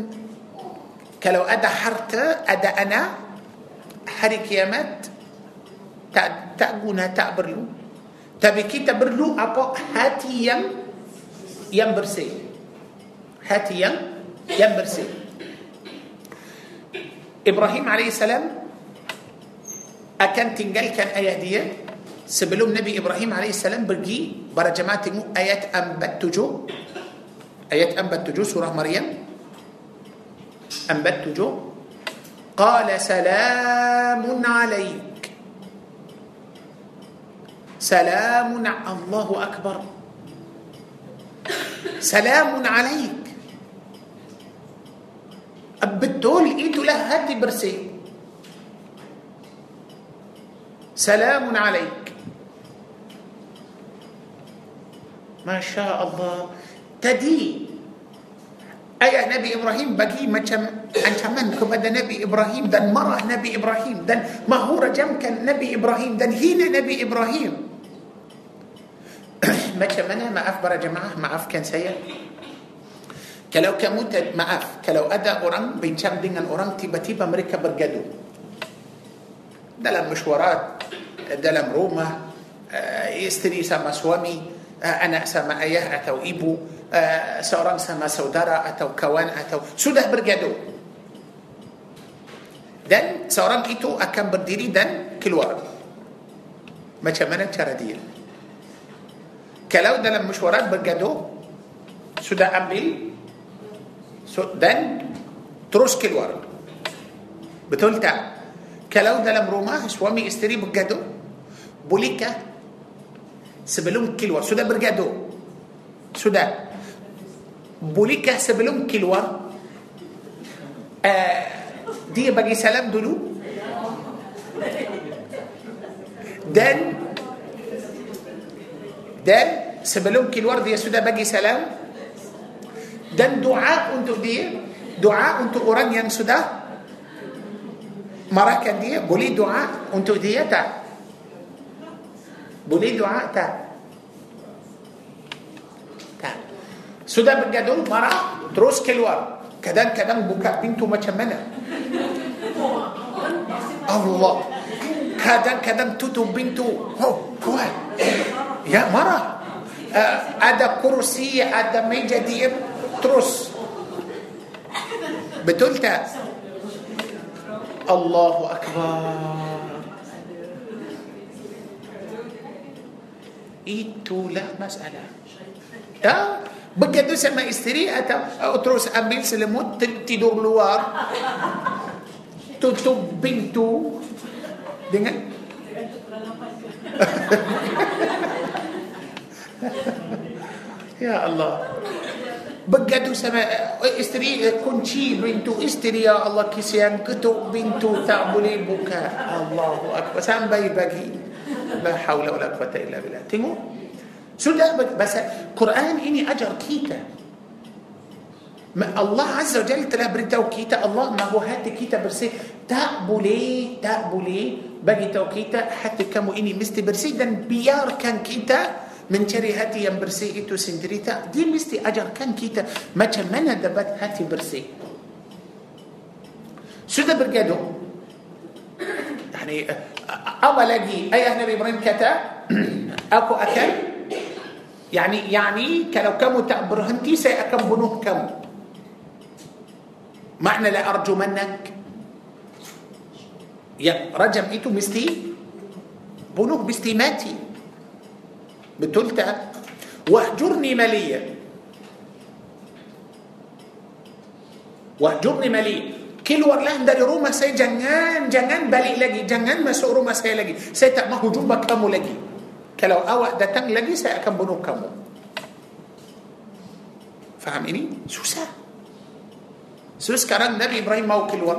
kalau ada harta ada anak hari kiamat tak tak guna tak perlu tapi kita perlu apa hati yang yang bersih hati yang yang bersih Ibrahim alaihissalam akan tinggalkan ayah dia sebelum Nabi Ibrahim alaihissalam pergi para jemaah tengok ayat 47 ayat 47 surah Maryam 47 قال سلام عليك سلام الله أكبر. سلام عليك. بتقول إيده له هاتي برسين سلام عليك. ما شاء الله. تدي. أي نبي إبراهيم بقي ما كم أنت من كم؟ نبي إبراهيم دن مرة نبي إبراهيم دن ما هو رجم كان نبي إبراهيم دن هنا نبي إبراهيم. مكة منا معاف برا جماعة ما اف كان سيء kalau kamu maaf kalau ada orang bincang dengan orang tiba-tiba mereka bergaduh. dalam mesyuarat dalam rumah uh, isteri sama suami uh, anak sama ayah atau ibu uh, seorang sama saudara atau kawan atau sudah bergaduh. dan seorang itu akan berdiri dan keluar macam mana تراديل kalau dalam mesyuarat bergaduh sudah ambil dan terus keluar betul tak kalau dalam rumah suami isteri bergaduh bolehkah sebelum keluar sudah bergaduh sudah bolehkah sebelum keluar uh, dia bagi salam dulu dan dan sebelum keluar dia sudah bagi salam. Dan doa untuk dia doa untuk orang yang sudah marahkan dia boleh doa untuk dia tak? Boleh doa tak? Tak. Sudah bergaduh marah terus keluar. Kadang-kadang buka pintu macam mana? Allah. Kadang-kadang tutup pintu. Oh kuat. Ya marah uh, ada kursi ada meja diam terus. Betul tak? Allahu Akbar. Itulah masalah. Ya begitu sama isteri atau oh, terus ambil selimut tidur luar. Tutup pintu. Dengan يا الله. bergaduh sama isteri kunci pintu isteri يا الله. kasihan ketuk pintu tak boleh buka الله أكبر. sampai pagi. لا حول ولا قوة إلا بالله. tak mahu sudah bas Quran ini ajar kita. Allah عز وجل telah beritahu kita. Allah mahu hati kita bersih. tak boleh tak boleh bagi tu kita hati kamu ini mesti bersih dan biarkan kita. Mencari hati yang bersih itu sendiri tak dia mesti ajarkan kita macam mana dapat hati bersih sudah bergaduh يعني apa lagi ayah Nabi Ibrahim kata aku akan يعني يعني kalau kamu tak berhenti saya akan bunuh kamu makna لأرجمنك ya rejam itu mesti bunuh mesti mati betul tak واهجرني مليا. واهجرني مليا. keluarlah dari rumah saya jangan jangan balik lagi jangan masuk rumah saya lagi saya tak mahu jumpa kamu lagi kalau awak datang lagi saya akan bunuh kamu faham ini? susah so sekarang Nabi Ibrahim mahu keluar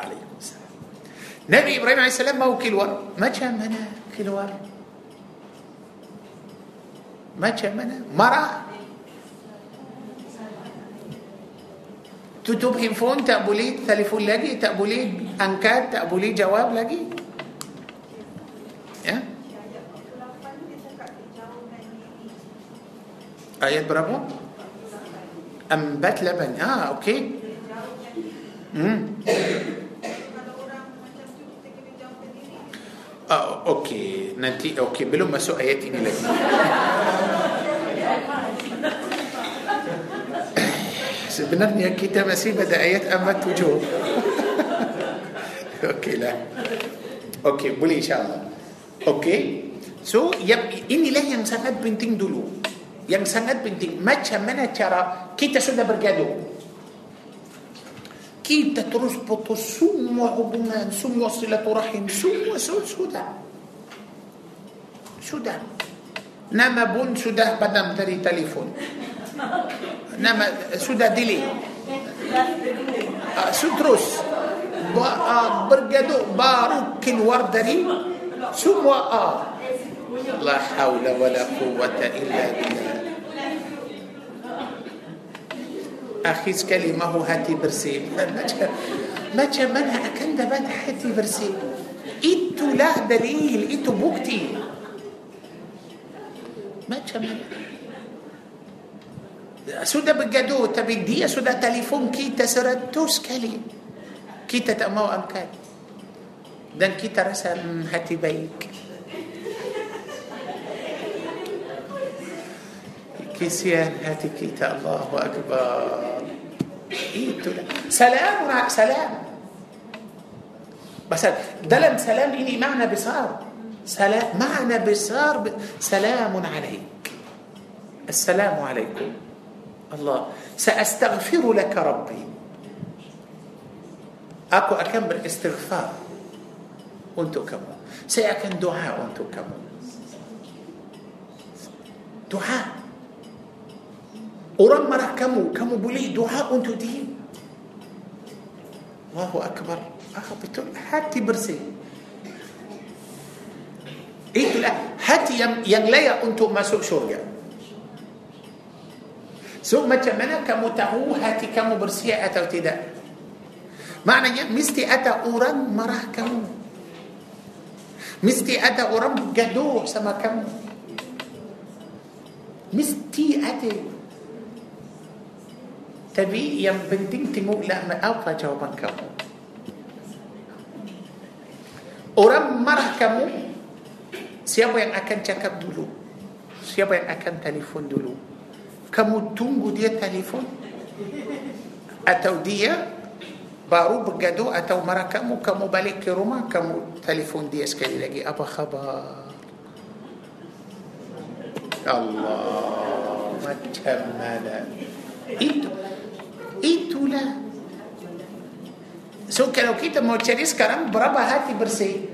عليه السلام. Nabi Ibrahim عليه السلام mahu keluar mana keluar? Macam mana? Marah. Tutup handphone tak boleh telefon lagi, tak boleh angkat, tak boleh jawab lagi. Ya? Ayat berapa? Empat lapan. Ah, okey. Hmm. Okey. Nanti okey belum masuk ayat ini lagi. Sebenarnya kita masih pada ayat amat tujuh. Okey lah. Okey, boleh insyaAllah. Okey. So, yang, inilah yang sangat penting dulu. Yang sangat penting. Macam mana cara kita sudah bergaduh. Kita terus putus semua hubungan, semua silaturahim, semua sudah. Sudah. Nama pun sudah padam dari telefon. Nama sudah delete. Uh, terus ba, uh, bergaduh baru keluar dari semua uh, la haula wala quwwata illa billah akhi sekali mahu bersih macam macam mana akan dapat hati bersih itulah dalil itu bukti ما تشمل سودا بقدو تبي دي سودا تليفون كي تسرد توس كلي كي تتأمو أمكان. دان كي ترسل هاتي بيك. كيسيان هاتي كيتا الله أكبر. إيه سلام سلام. بس دلم سلام إني معنى بصار. سلام. معنى بسار ب... سلام عليك. السلام عليكم. الله. سأستغفر لك ربي. أكو أكم استغفار. وانتو كمو سيكن دعاء وانتو كمو دعاء. ورم كمو كمو بلي دعاء وانتو دين. الله أكبر. أخبتو حتى برسي. Itulah hati yang yang layak untuk masuk syurga so macam mana kamu tahu hati kamu bersih atau tidak maknanya mesti ada orang marah kamu mesti ada orang gaduh sama kamu mesti ada tapi yang penting tengoklah apa jawapan kamu. Orang marah kamu, siapa yang akan cakap dulu? Siapa yang akan telefon dulu? Kamu tunggu dia telefon? Atau dia baru bergaduh atau marah kamu, kamu balik ke rumah, kamu telefon dia sekali lagi. Apa khabar? Allah, macam mana? Itu Itulah. So kalau kita mau cari sekarang berapa hati bersih?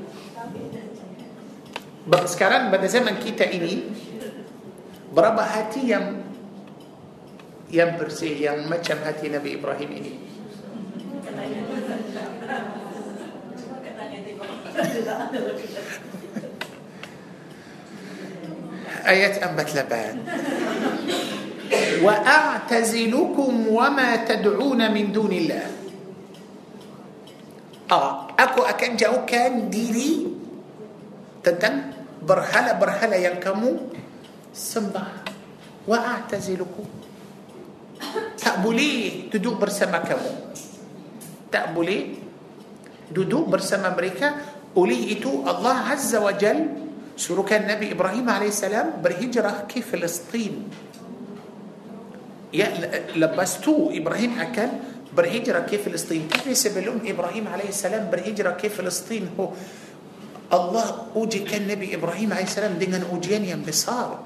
Sekarang pada zaman kita ini berapa hati yang yang bersih yang macam hati Nabi Ibrahim ini? Ayat 48 وأعتزلكم وما تدعون من دون الله آه أكو أكن جاو ديري تدن برهلا برهلا ينكمو سمبا. وأعتزلكم. تقبلي تدوق برسما كمو تقبلي دودو برسما مريكا أولي إتو الله عز وجل سلوك النبي إبراهيم عليه السلام برهجرة كيف فلسطين. ya lepas tu Ibrahim akan berhijrah ke Palestin tapi sebelum Ibrahim AS berhijrah ke Palestin oh, Allah ujikan Nabi Ibrahim AS dengan ujian yang besar.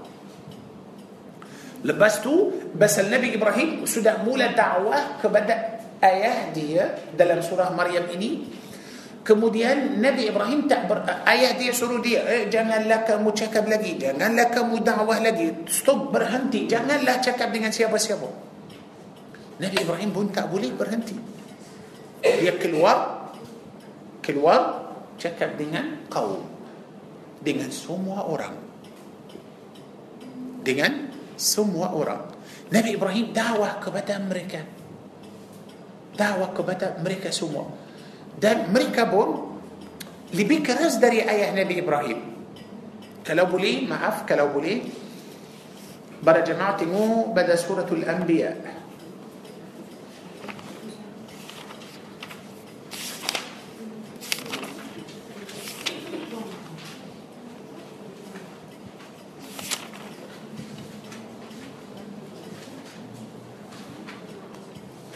Lepas tu Pasal Nabi Ibrahim Sudah mula dakwah Kepada ayah dia Dalam surah Maryam ini. Kemudian Nabi Ibrahim tak ber, ayah dia suruh dia eh, janganlah kamu cakap lagi janganlah kamu dakwah lagi. Stop berhenti. Janganlah cakap dengan siapa-siapa. Nabi Ibrahim pun tak boleh berhenti. Dia keluar keluar cakap dengan kaum dengan semua orang dengan semua orang Nabi Ibrahim dakwah kepada mereka dakwah kepada mereka semua dan mereka pun lebih keras dari ayah Nabi Ibrahim kalau boleh maaf kalau boleh para jemaah tengok pada suratul anbiya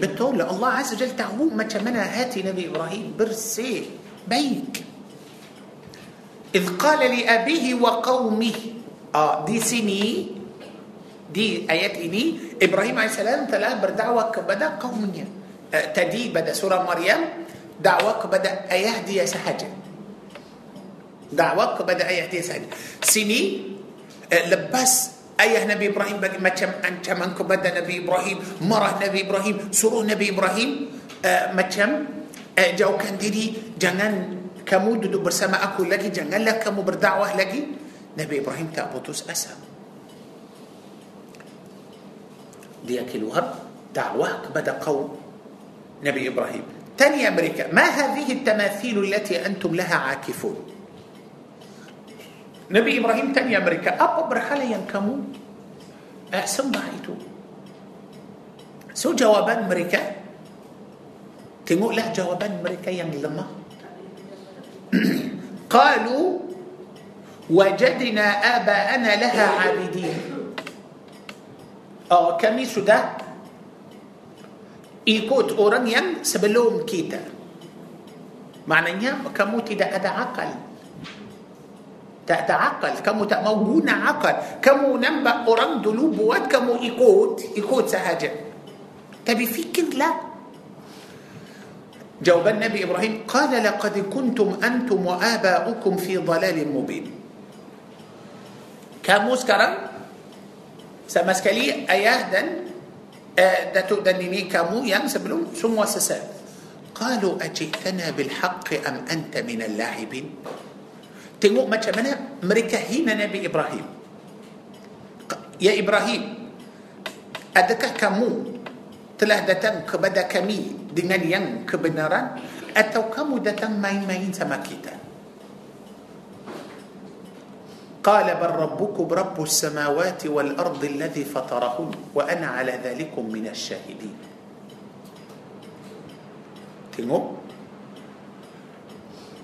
بالتولى الله عز وجل تعوم ما تمنى هاتي نبي إبراهيم برسيه بيك. إذ قال لأبيه وقومه آه دي سني دي آيات إني. إبراهيم عليه السلام تلا بردعوة كبدا قومية آه، تدي بدا سورة مريم دعوة كبدا أيه دي سهجة دعوة كبدا أيه دي سهجة سني آه، لبس إيه نبي إبراهيم بقى ما كم انكو بدأ نبي إبراهيم مره نبي إبراهيم سرو نبي إبراهيم آه، ما كم؟ آه، جاو كان ديدي جنن كمو دو برسما أكو لكي جنن لك كمو بردعوة لكي. نبي إبراهيم تابوتوس اسام ليكي الوهب دعوه بدا قوم نبي إبراهيم. تاني أمريكا ما هذه التماثيل التي أنتم لها عاكفون؟ Nabi Ibrahim tanya mereka apa berhala yang kamu uh, sembah itu so jawaban mereka tengoklah jawaban mereka yang lemah قالوا وجدنا آباءنا لها عابدين Oh, kami sudah ikut orang yang sebelum kita. Maknanya kamu tidak ada akal. تعقل كم تموجون عقل كم ننبأ قرآن دلوب وات كم إيكوت إيكوت سهجة تبي فيك لا. جواب النبي إبراهيم قال لقد كنتم أنتم وآباؤكم في ضلال مبين. كم سكرا سمسكلي أياه دن آه، داتو دنيني كامو يانس بلوم سمو قالوا أجئتنا بالحق أم أنت من اللاعبين؟ Tengok macam mana mereka hina Nabi Ibrahim. Ya Ibrahim, adakah kamu telah datang kepada kami dengan yang kebenaran atau kamu datang main-main sama kita قال بل ربكم رب السماوات والأرض الذي فطرهن وأنا على ذلكم من الشاهدين تنو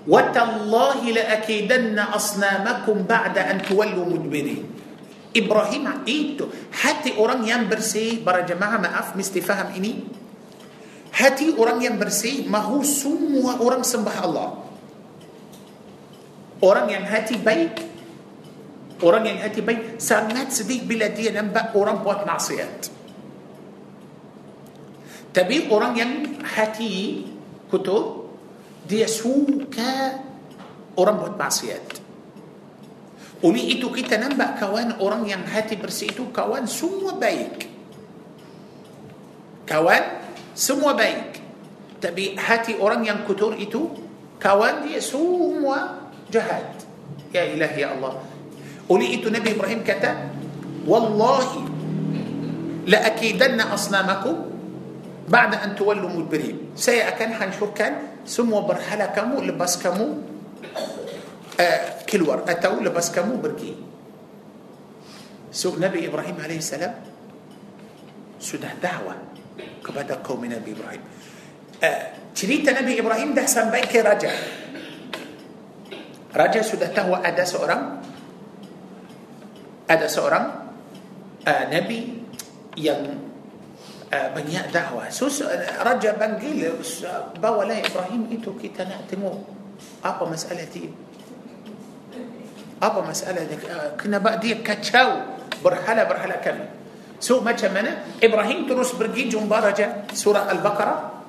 وتالله لأكيدن أصنامكم بعد أن تولوا مدبرين إبراهيم itu hati orang yang bersih para jemaah maaf mesti faham ini Hati orang yang bersih mahu semua orang sembah Allah. Orang yang hati baik, orang yang hati baik sangat sedih bila dia nampak orang buat maksiat. Tapi orang yang hati kutu, dia suka orang buat maksiat. Oleh itu kita nampak kawan orang yang hati bersih itu kawan semua baik. Kawan semua baik tapi hati orang yang kotor itu kawan dia semua jahat ya ilahi ya Allah oleh itu Nabi Ibrahim kata wallahi la akidanna asnamakum ba'da an tuwallu mudbirin saya akan hancurkan semua berhala kamu lepas kamu uh, keluar atau lepas kamu pergi so Nabi Ibrahim alaihissalam sudah dakwah kepada kaum Nabi Ibrahim. Uh, cerita Nabi Ibrahim dah sampai ke raja. Raja sudah tahu ada seorang ada seorang uh, nabi yang banyak dakwah. so raja panggil bawalah Ibrahim untuk kita nak temu. apa masalah apa masalah dek. kenapa dia kacau. berhala berhala kamu. so macam mana Ibrahim terus pergi jumpa raja سورة البقرة.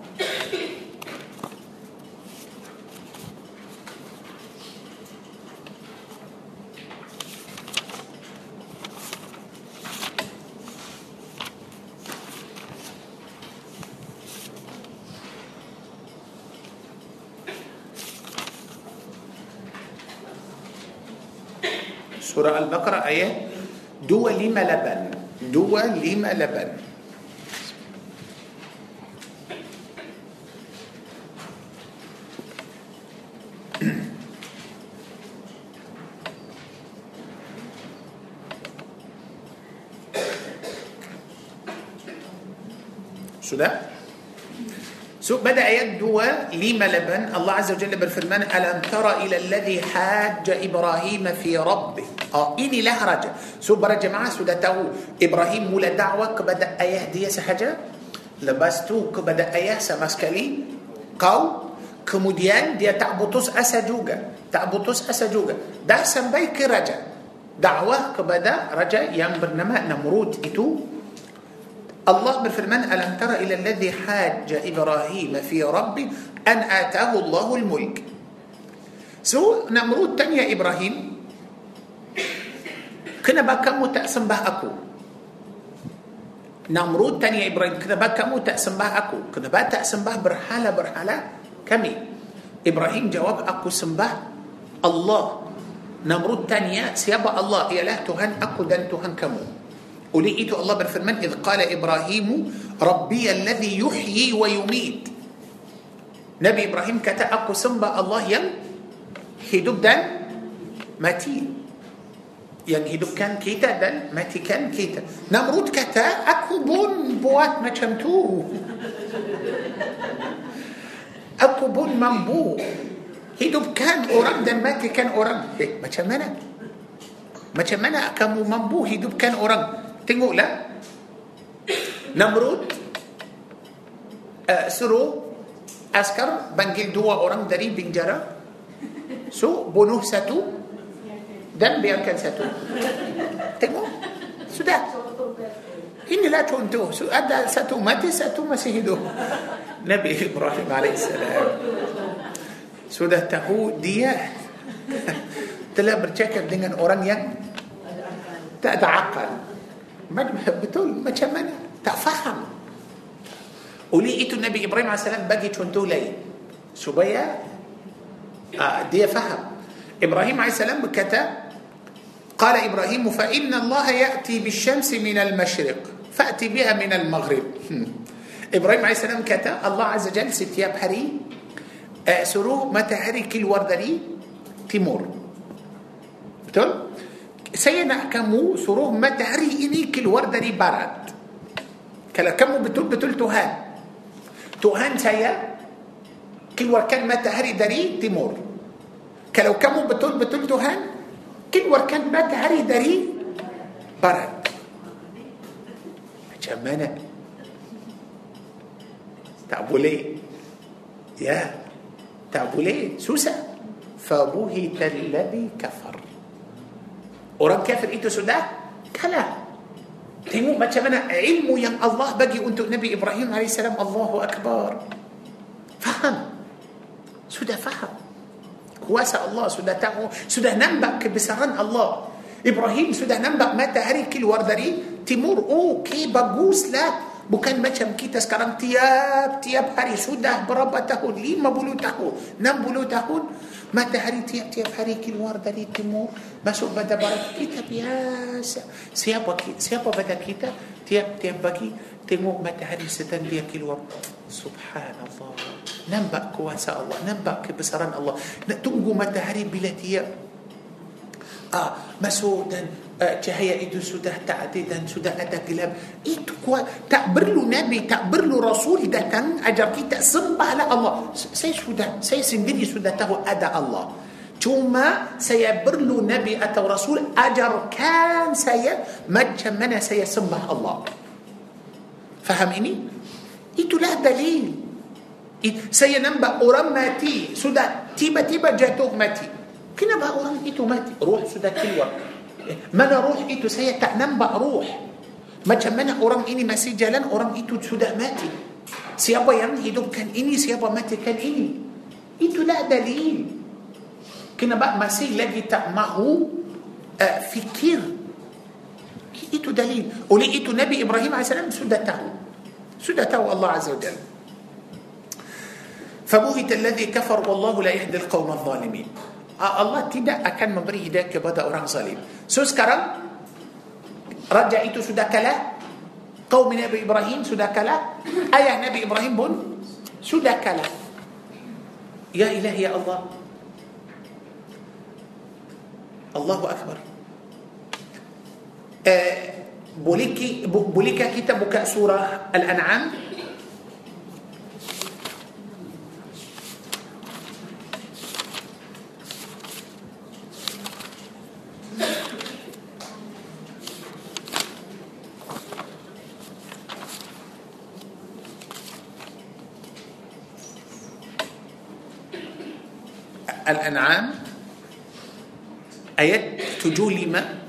Ayat dua lima lapan. Dua lima lapan. Sudah? So pada ayat dua lima lapan. الله عز وجل berfirman ألم تر إلى الذي حاج إبراهيم في ربه؟ Oh inilah raja. So para jemaah sudah tahu Ibrahim mula dakwah kepada ayah dia sahaja. Lepas tu kepada ayah sama sekali kau kemudian dia tak putus asa juga. Tak putus asa juga. Dah sampai ke raja. Dakwah kepada raja yang bernama Namrud itu الله بالفرمان ألم تر إلى الذي حاج إبراهيم في ربه أن آتاه الله الملك So Namrud tanya Ibrahim kenapa kamu tak sembah aku Namrud tanya Ibrahim kenapa kamu tak sembah aku kenapa tak sembah berhala berhala kami Ibrahim jawab aku sembah الله Namrud tanya siapa الله ialah Tuhan aku dan Tuhan kamu Oleh itu Allah berfirman إذ قال إبراهيم ربي الذي يحيي ويميت Nabi Ibrahim kata aku sembah Allah yang hidup dan mati. Yang hidupkan kita dan matikan kita. Namrud kata aku pun buat macam tu. Aku pun mampu hidupkan orang dan matikan orang. Eh macam mana? Macam mana kamu mampu hidupkan orang? Tengoklah. Namrud uh, Suruh Askar panggil dua orang dari penjara. So bunuh satu Dan biarkan satu. Tengok. Sudah. Inilah contoh. Ada satu mati Satu masih hidup. Nabi Ibrahim AS Sudah tahu dia Telah bercakap dengan orang yang Tak ada akal. Betul macam mana? Tak faham. Oleh itu Nabi Ibrahim AS bagi contoh lain. Supaya uh, dia faham. Ibrahim AS berkata قال إبراهيم فإن الله يأتي بالشمس من المشرق فاتي بها من المغرب. إبراهيم عليه السلام كتب الله عز وجل ست بحري اسرو آه، ما تهري الورد لي؟ تيمور. بتقول؟ سينا كمو سروه ما تهري إني كل ورد لي برد. كلا كمو بتقول؟ بتقول تهان. تهان سيا كل وكان ما تهري دري تيمور. كلو كمو بتقول؟ بتقول تهان؟ كل وركان بات هري دري برد جمانة تعبوا ليه يا. تعبوا ليه سوسة. فبهت الذي كفر. وران كافر إيتو سوداء كلا. تيمو ما جمانة علمه يا الله بقي أنت النبي إبراهيم عليه السلام. الله أكبر. فهم. سوداء فهم. Kuasa Allah sudah tahu. Sudah nampak kebesaran Allah. Ibrahim sudah nampak matahari keluar dari timur. Oh, okay, baguslah. Bukan macam kita sekarang tiap-tiap hari sudah berapa tahun? 50 tahun, 60 tahun. Matahari tiap-tiap hari keluar dari timur, masuk pada barat. Kita biasa. Siapa siapa pada kita tiap-tiap pagi tengok matahari sedang dia keluar. Subhanallah. Nampak kuasa Allah, nampak kebesaran Allah. Nak tunggu matahari bila dia ah, masuk dan uh, cahaya itu sudah tak ada dan sudah ada gelap. Itu kuat. Tak perlu Nabi, tak perlu Rasul datang ajar kita sembahlah Allah. Saya sudah, saya sendiri sudah tahu ada Allah. Cuma saya perlu Nabi atau Rasul ajarkan saya macam mana saya sembah Allah. Faham ini? Itulah dalil. Saya nampak orang mati sudah tiba-tiba jatuh mati. Kenapa orang itu mati? Ruh sudah keluar. Mana ruh itu? Saya tak nampak ruh. Macam mana orang ini masih jalan, orang itu sudah mati. Siapa yang hidupkan ini, siapa matikan ini. Itulah dalil. Kenapa masih lagi tak mahu uh, fikir. Itu dalil. Oleh itu Nabi Ibrahim AS sudah tahu. Sudah tahu Allah Azza wa Jalla. فبهت الذي كفر والله لا يهدي القوم الظالمين Allah tidak akan memberi hidayah kepada orang zalim. So sekarang raja itu sudah kalah, kaum Nabi Ibrahim sudah kalah, ayah Nabi Ibrahim pun sudah kalah. Ya ilahi ya Allah. Allahu Akbar. Eh, bolehkah kita buka surah Al-An'am الأنعام. آيات تجولي ما؟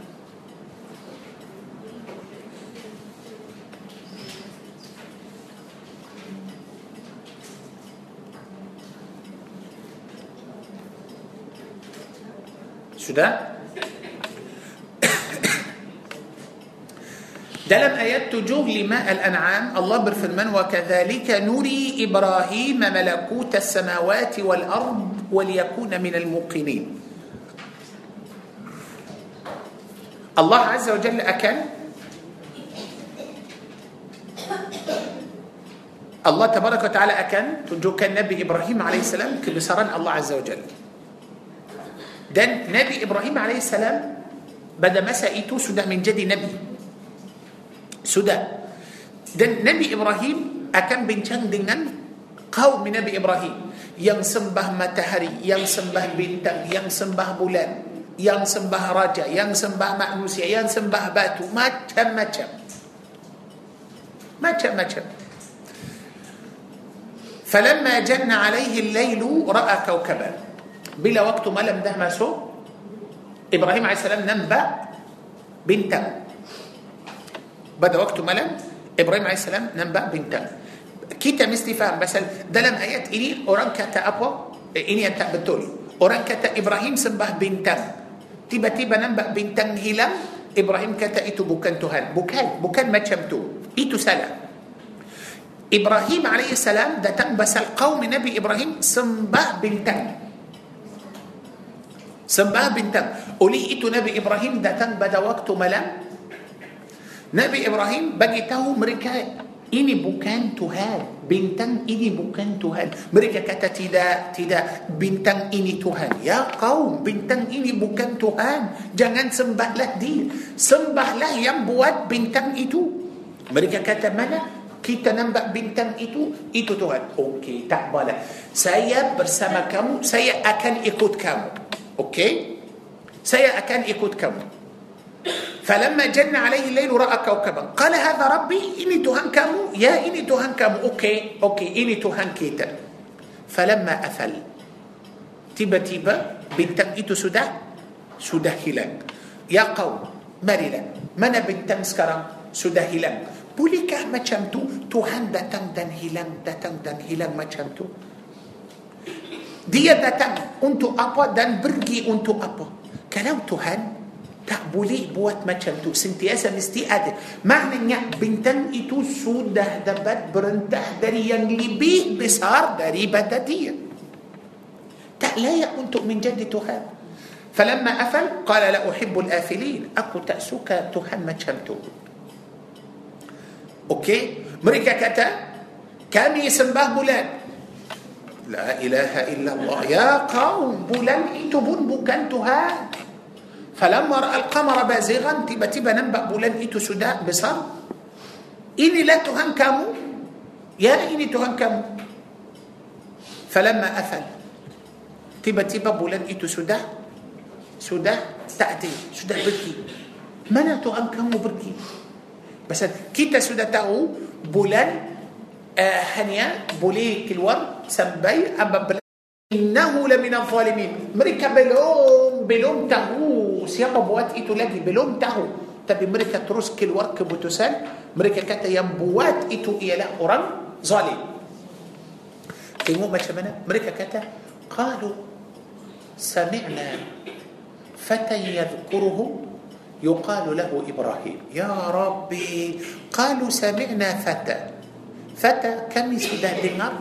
سدى دلم آيات تجوه لماء الأنعام؟ الله برفرمان وكذلك نري إبراهيم ملكوت السماوات والأرض وليكون من الموقنين. الله عز وجل أكل. الله تبارك وتعالى أكل. تنجوك النبي إبراهيم عليه السلام كبسران الله عز وجل. Dan Nabi Ibrahim AS pada masa itu sudah menjadi Nabi. Sudah. Dan Nabi Ibrahim akan bincang dengan kaum Nabi Ibrahim yang sembah matahari, yang sembah bintang, yang sembah bulan, yang sembah raja, yang sembah manusia, yang sembah batu, macam-macam. Macam-macam. فلما جن عليه الليل رأى كوكبا بلا وقت ما لم ده إبراهيم عليه السلام نبأ بنتم بدا وقت ما لم إبراهيم عليه السلام نبأ بنتم كيتا مستفار مثلا دلم آيات إني أوران كاتا أبو إني أنت بتولي أوران كاتا إبراهيم سنبه بنتم تيبا تيبا ننبأ بنتم هلم إبراهيم كاتا إتو بوكان تهل بوكان بوكان ما تشمتو إتو سلام إبراهيم عليه السلام ده تنبس القوم نبي إبراهيم سنبه بنتم سنبه بنتم أولي إتو نبي إبراهيم ده تنبه ده وقت ملام نبي إبراهيم بجيته مريكا ini bukan Tuhan. Bintang ini bukan Tuhan. Mereka kata tidak tidak. Bintang ini Tuhan. Ya kaum bintang ini bukan Tuhan. Jangan sembahlah dia. Sembahlah yang buat bintang itu. Mereka kata mana? Kita nampak bintang itu itu Tuhan. Okey tak boleh saya bersama kamu saya akan ikut kamu. Okey? Saya akan ikut kamu فلما جن عليه الليل رأى كوكبا. قال هذا ربي ini Tuhan kamu ya ini Tuhan kamu okey okey ini Tuhan kita فلما أفل tiba tiba بنتم إيتو سودا سودا هلان يا قوم مريلا. من بنتم سكرا سودا هلان Bolehkah macam tu Tuhan datang dan hilang Datang dan hilang macam tu Dia datang untuk apa dan pergi untuk apa Kalau Tuhan tak boleh buat macam tu sentiasa mesti ada maknanya bintang itu sudah dapat berentah dari yang lebih besar daripada dia tak layak untuk menjadi Tuhan فلما أفل قال لا أحب الآفلين tak suka Tuhan macam tu Okey, mereka kata kami sembah bulan. La ilaha illallah. Ya kaum, bulan itu pun bukan Tuhan. فلما رأى القمر بازغا تبا تبا ننبأ بولان إيتو سداء بصر. إني لا تهان كامو Ya ini Tuhan kamu فلما أفل tiba tiba bulan itu sudah sudah tadi sudah pergi. Mana Tuhan kamu pergi? Pasal kita sudah tau bulan ah hanya boleh keluar sampai berapa bulan إنه لمن الظالمين. Mereka belum belum tahu. Siapa buat itu lagi. Belum tahu. Tapi mereka terus keluarkan keputusan? Mereka kata yang buat itu ialah orang zalim. Macam mana mereka kata قالوا سمعنا فتى يذكره. يقال له إبراهيم. يا ربي قالوا سمعنا فتى. فتى kami sudah dengar?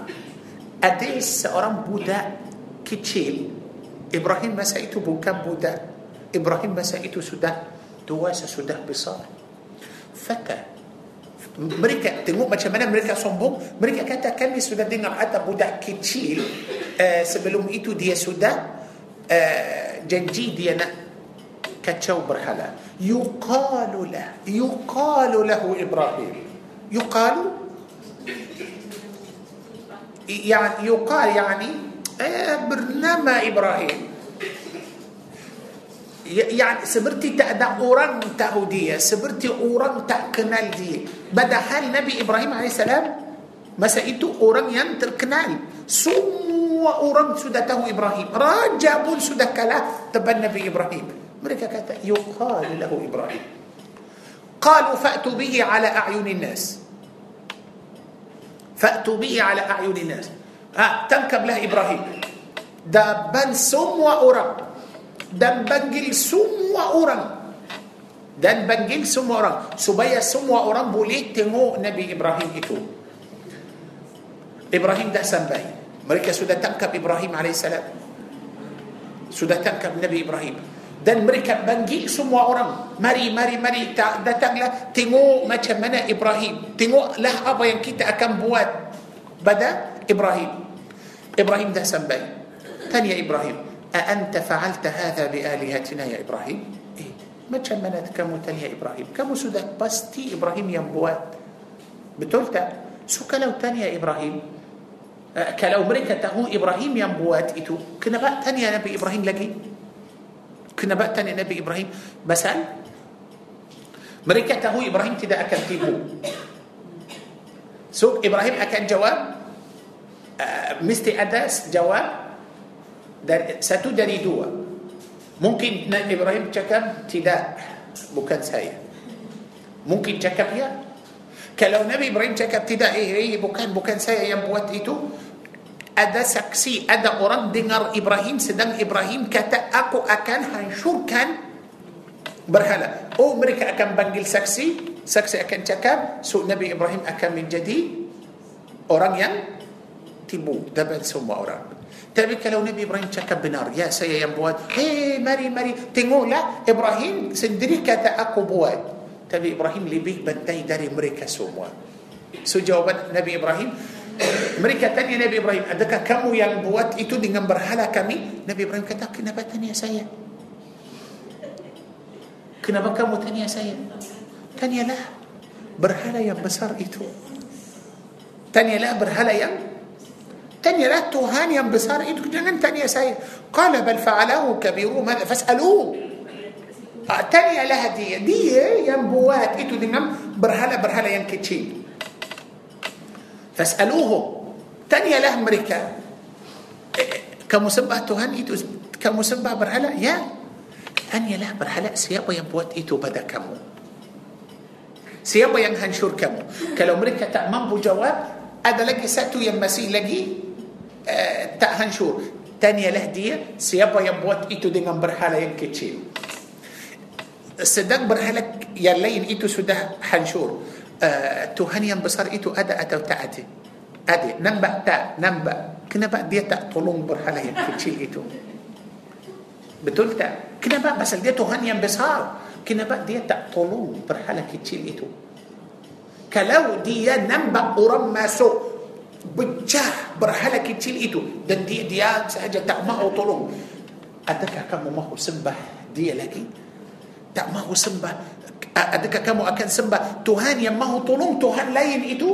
Ada seorang budak kecil Ibrahim masa itu bukan budak Ibrahim masa itu sudah dewasa sudah besar Fata mereka tengok macam mana mereka sombong mereka kata kami sudah dengar ada budak kecil uh, sebelum itu dia sudah uh, janji dia nak kacau berhala yuqalu lah yuqalu lahu Ibrahim yuqalu يعني يقال يعني bernama Ibrahim يعني seperti tak ada orang tahu dia seperti orang tak kenal dia padahal Nabi Ibrahim AS masa itu orang yang terkenal semua orang sudah tahu Ibrahim raja pun sudah kalah depan Nabi Ibrahim mereka kata yuqal lahu Ibrahim قالوا فأتوا به على أعين الناس فأتوا به على أعين الناس Ha, tangkaplah Ibrahim. Dan semua orang. Dan panggil semua orang. Dan panggil semua orang. Supaya semua orang boleh tengok Nabi Ibrahim itu. Ibrahim dah sampai. Mereka sudah tangkap Ibrahim AS. Sudah tangkap Nabi Ibrahim. Dan mereka panggil semua orang. Mari, mari, mari. Datanglah. Tengok macam mana Ibrahim. Tengoklah apa yang kita akan buat. Pada Ibrahim. Ibrahim dah sampai. Tanya Ibrahim أأنت فعلت هذا بآلهتنا يا إبراهيم؟ إيه؟ Macam mana kamu tanya Ibrahim. Kamu sudah pasti Ibrahim yang buat betul tak so kalau tanya Ibrahim. Kalau mereka tahu Ibrahim yang buat itu. Kenapa tanya Nabi Ibrahim lagi? Kenapa tanya Nabi Ibrahim. Masalah mereka tahu Ibrahim tidak akan tipu سوك إبراهيم أكل جواب. Uh, mesti ada jawab dari satu dari dua. Mungkin Nabi Ibrahim cakap tidak bukan saya. Mungkin cakap ya kalau Nabi Ibrahim cakap tidak eh, eh bukan bukan saya yang buat itu ada saksi ada orang dengar Ibrahim sedang Ibrahim kata aku akan hancurkan berhala. Oh mereka akan panggil saksi. Saksi akan cakap so Nabi Ibrahim akan menjadi orang yang tibu dapat semua orang. Tapi kalau Nabi Ibrahim cakap benar ya saya yang buat hei mari mari tengoklah Ibrahim sendiri kata aku buat. Tapi Ibrahim lebih bantai dari mereka semua. So jawaban Nabi Ibrahim mereka tanya Nabi Ibrahim adakah kamu yang buat itu dengan berhala kami? Nabi Ibrahim kata kenapa tanya saya? Kenapa kamu tanya saya? Tanyalah berhala yang besar itu. Tanyalah berhala yang tanyalah Tuhan yang besar itu jangan tanya saya. Qala bal fa'alahu kabiru madha fas'aluhu tanyalah dia. Dia yang buat itu dengan berhala-berhala yang kecil. Fas'aluhum tanyalah mereka. Kamu sembah Tuhan itu kamu sembah berhala? Ya. Tanyalah berhala siapa yang buat itu pada kamu? Siapa yang hancur kamu kalau mereka tak mampu jawab ada lagi satu yang masih lagi uh, tak hancur. Tanyalah dia siapa yang buat itu dengan berhala yang kecil? Sedang berhala yang lain itu sudah hancur. Uh, Tuhan yang besar itu ada atau tak ada? Ada. Nampak tak? Nampak. Kenapa dia tak tolong berhala yang kecil itu? Betul tak? Kenapa? Pasal dia Tuhan yang besar. Kenapa dia tak tolong berhala kecil itu? Kalau dia nampak orang masuk pecah berhala kecil itu. Dan dia dia sahaja tak mahu tolong. Adakah kamu mahu sembah dia lagi? Tak mahu sembah. Adakah kamu akan sembah Tuhan yang mahu tolong Tuhan lain itu?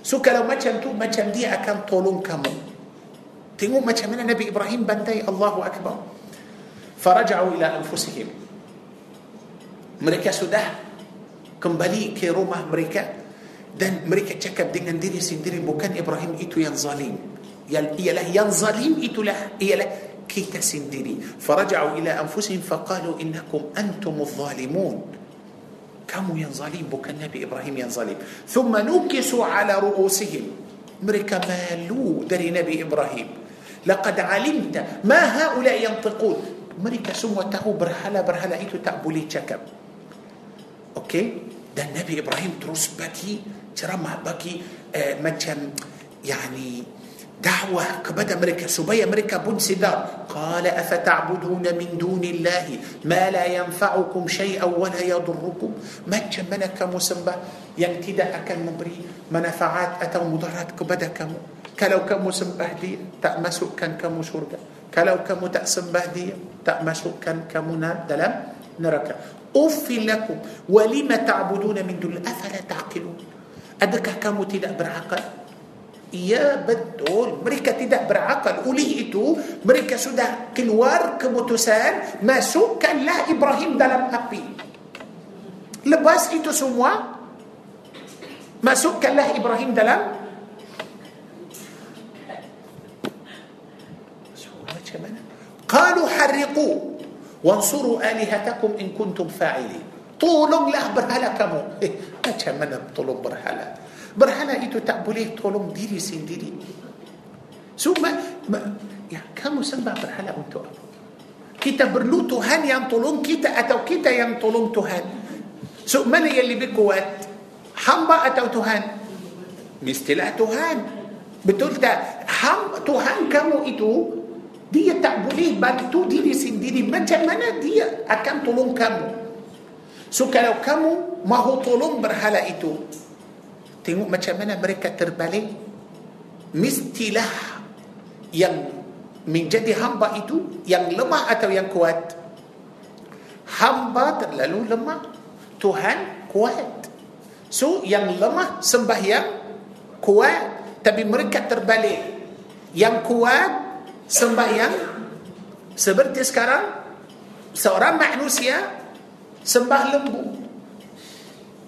So kalau macam tu macam dia akan tolong kamu. Tengok macam mana Nabi Ibrahim bantai Allahu Akbar. Faraja'u ila anfusihim. Mereka sudah kembali ke rumah mereka dan mereka cakap dengan diri sendiri bukan Ibrahim itu yang zalim ialah yang zalim itulah ialah kita sendiri faraja'u ila anfusihim faqalu innakum antumuz zalimun kamu yang zalim bukan Nabi Ibrahim yang zalim thumma nukisu ala ru'usihim mereka malu dari Nabi Ibrahim laqad alimta ma haula yantiqun mereka semua tahu berhala-berhala itu tak boleh cakap okey dan Nabi Ibrahim terus bagi ترمى باكي آه، مجم يعني دعوة كبدا أمريكا سبي أمريكا بن سدار قال أفتعبدون من دون الله ما لا ينفعكم شيئا ولا يضركم؟ ما منك مسمى ينتدى أكن مبري منفعات أتوا مضرات كبدا كم؟ كلو كم مسمى دي تأمسوا كان كم شرقا كلو كم تأسم بهدية تأمسوا كان كم دلم نركا أف لكم ولما تعبدون من دون الله؟ أفلا تعقلون؟ Adakah kamu tidak berakal Ya betul Mereka tidak berakal Oleh itu Mereka sudah keluar keputusan Masukkanlah Ibrahim dalam api Lepas itu semua Masukkanlah Ibrahim dalam Qalu harriqu Wansuru alihatakum in kuntum fa'ili Tolonglah berhala kamu eh, Macam mana tolong berhala Berhala itu tak boleh tolong diri sendiri. So, ma, ma, ya, kamu sembah berhala untuk apa? Kita perlu Tuhan yang tolong kita atau kita yang tolong Tuhan. So, mana yang lebih kuat? Hamba atau Tuhan? Mestilah Tuhan. Betul tak? Ham, Tuhan kamu itu, dia tak boleh bantu diri sendiri. Macam mana dia akan tolong kamu? So, kalau kamu mahu tolong berhala itu, Tengok macam mana mereka terbalik Mestilah Yang menjadi hamba itu Yang lemah atau yang kuat. Hamba terlalu lemah Tuhan kuat. So yang lemah sembahyang Kuat. Tapi mereka terbalik. Yang kuat sembahyang Seperti sekarang Seorang manusia Sembah lembu.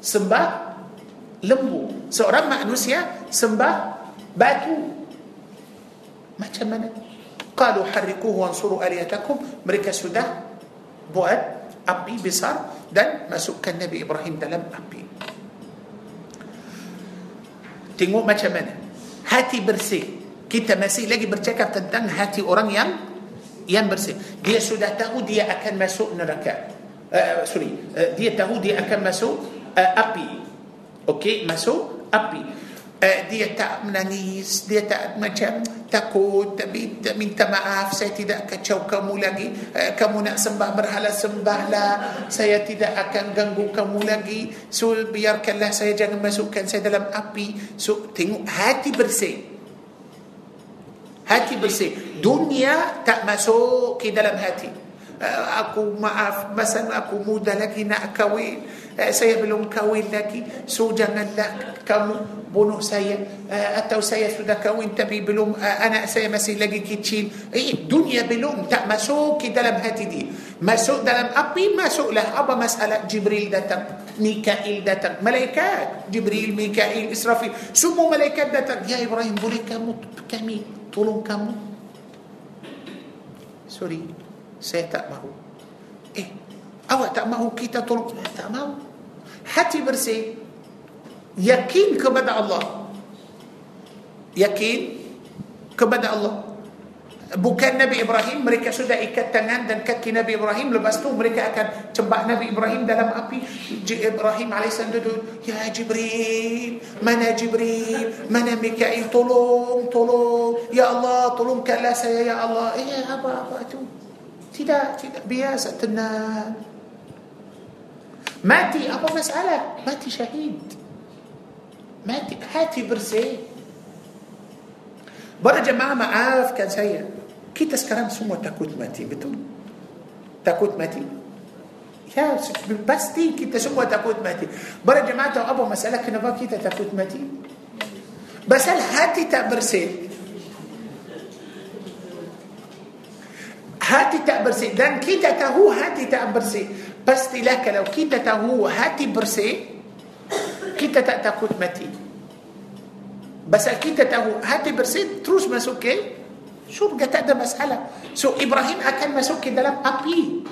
Sembah lembu. Seorang manusia sembah batu. Macam mana? Qalu harrikuhu wansuru aliyatakum. Mereka sudah buat api besar dan masukkan Nabi Ibrahim dalam api. Tengok macam mana? Hati bersih. Kita masih lagi bercakap tentang hati orang yang yang bersih. Dia sudah tahu dia akan masuk neraka uh, sorry uh, dia tahu dia akan masuk uh, api Okey, masuk api. Uh, dia tak menangis, dia tak macam takut, tapi tak minta maaf, saya tidak kacau kamu lagi. Uh, kamu nak sembah berhala, sembahlah. Saya tidak akan ganggu kamu lagi. So, biarkanlah saya jangan masukkan saya dalam api. So, tengok hati bersih. Hati bersih. Dunia tak masuk ke dalam hati. Uh, maaf, masa aku muda lagi nak kahwin eh, saya belum kahwin lagi so janganlah kamu bunuh saya eh, atau saya sudah kahwin tapi belum eh, anak saya masih lagi kecil eh dunia belum tak masuk ke dalam hati dia masuk dalam api masuklah apa masalah Jibril datang Mikail datang malaikat Jibril Mikail Israfil semua malaikat datang ya Ibrahim boleh kamu kami tolong kamu sorry saya tak mahu. Eh Awak tak mahu kita tolong? Tak mahu. Hati bersih. Yakin kepada Allah. Yakin kepada Allah. Bukan Nabi Ibrahim Mereka sudah ikat tangan dan kaki Nabi Ibrahim. Lepas tu mereka akan cembah Nabi Ibrahim dalam api. Ibrahim AS duduk. Ya Jibril Mana Jibril? Mana Mikail? Tolong Tolong. Ya Allah Tolongkanlah saya Ya Allah. Eh apa-apa tu Tidak Tidak Biasa tenang Mati apa masalah? Mati syahid. Mati hati bersih. Para jemaah maafkan saya. Kita sekarang semua takut mati, betul? Takut mati? Ya, pasti kita semua takut mati. Para jemaah tahu apa masalah kenapa kita takut mati? Pasal hati tak bersih. Hati tak bersih dan kita tahu hati tak bersih. Pastilah kalau kita tahu hati bersih, kita tak takut mati. Pasal kita tahu hati bersih terus masuk ke syurga tak ada masalah. So Ibrahim akan masuk ke dalam api.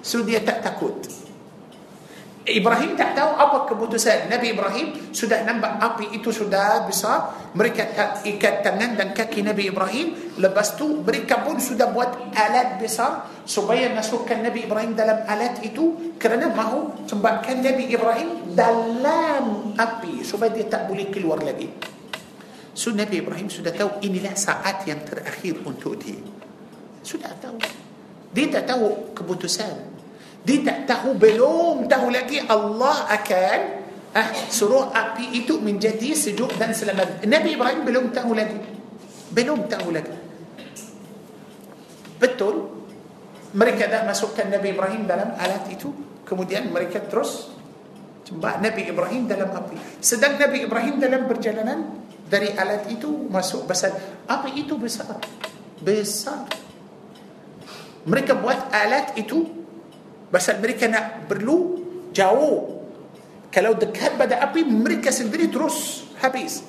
So dia tak takut. Ibrahim tak tahu apa keputusan. Nabi Ibrahim sudah nampak api itu sudah besar. Mereka ikat tangan dan kaki Nabi Ibrahim. Lepas tu mereka pun sudah buat alat besar supaya masukkan Nabi Ibrahim dalam alat itu kerana mahu cembakkan Nabi Ibrahim dalam api supaya dia tak boleh keluar lagi. So Nabi Ibrahim sudah tahu inilah saat yang terakhir untuk dia. Sudah tahu. Dia tak tahu keputusan dia tak tahu belum tahu lagi Allah akan ah, suruh api itu menjadi sejuk dan selamat. Nabi Ibrahim belum tahu lagi. Belum tahu lagi. Betul. Mereka dah masukkan Nabi Ibrahim dalam alat itu. Kemudian mereka terus cembah Nabi Ibrahim dalam api. Sedang Nabi Ibrahim dalam perjalanan dari alat itu masuk besar. Api itu besar. Besar. Mereka buat alat itu Pasal mereka nak perlu jauh. Kalau dekat pada api, mereka sendiri terus habis.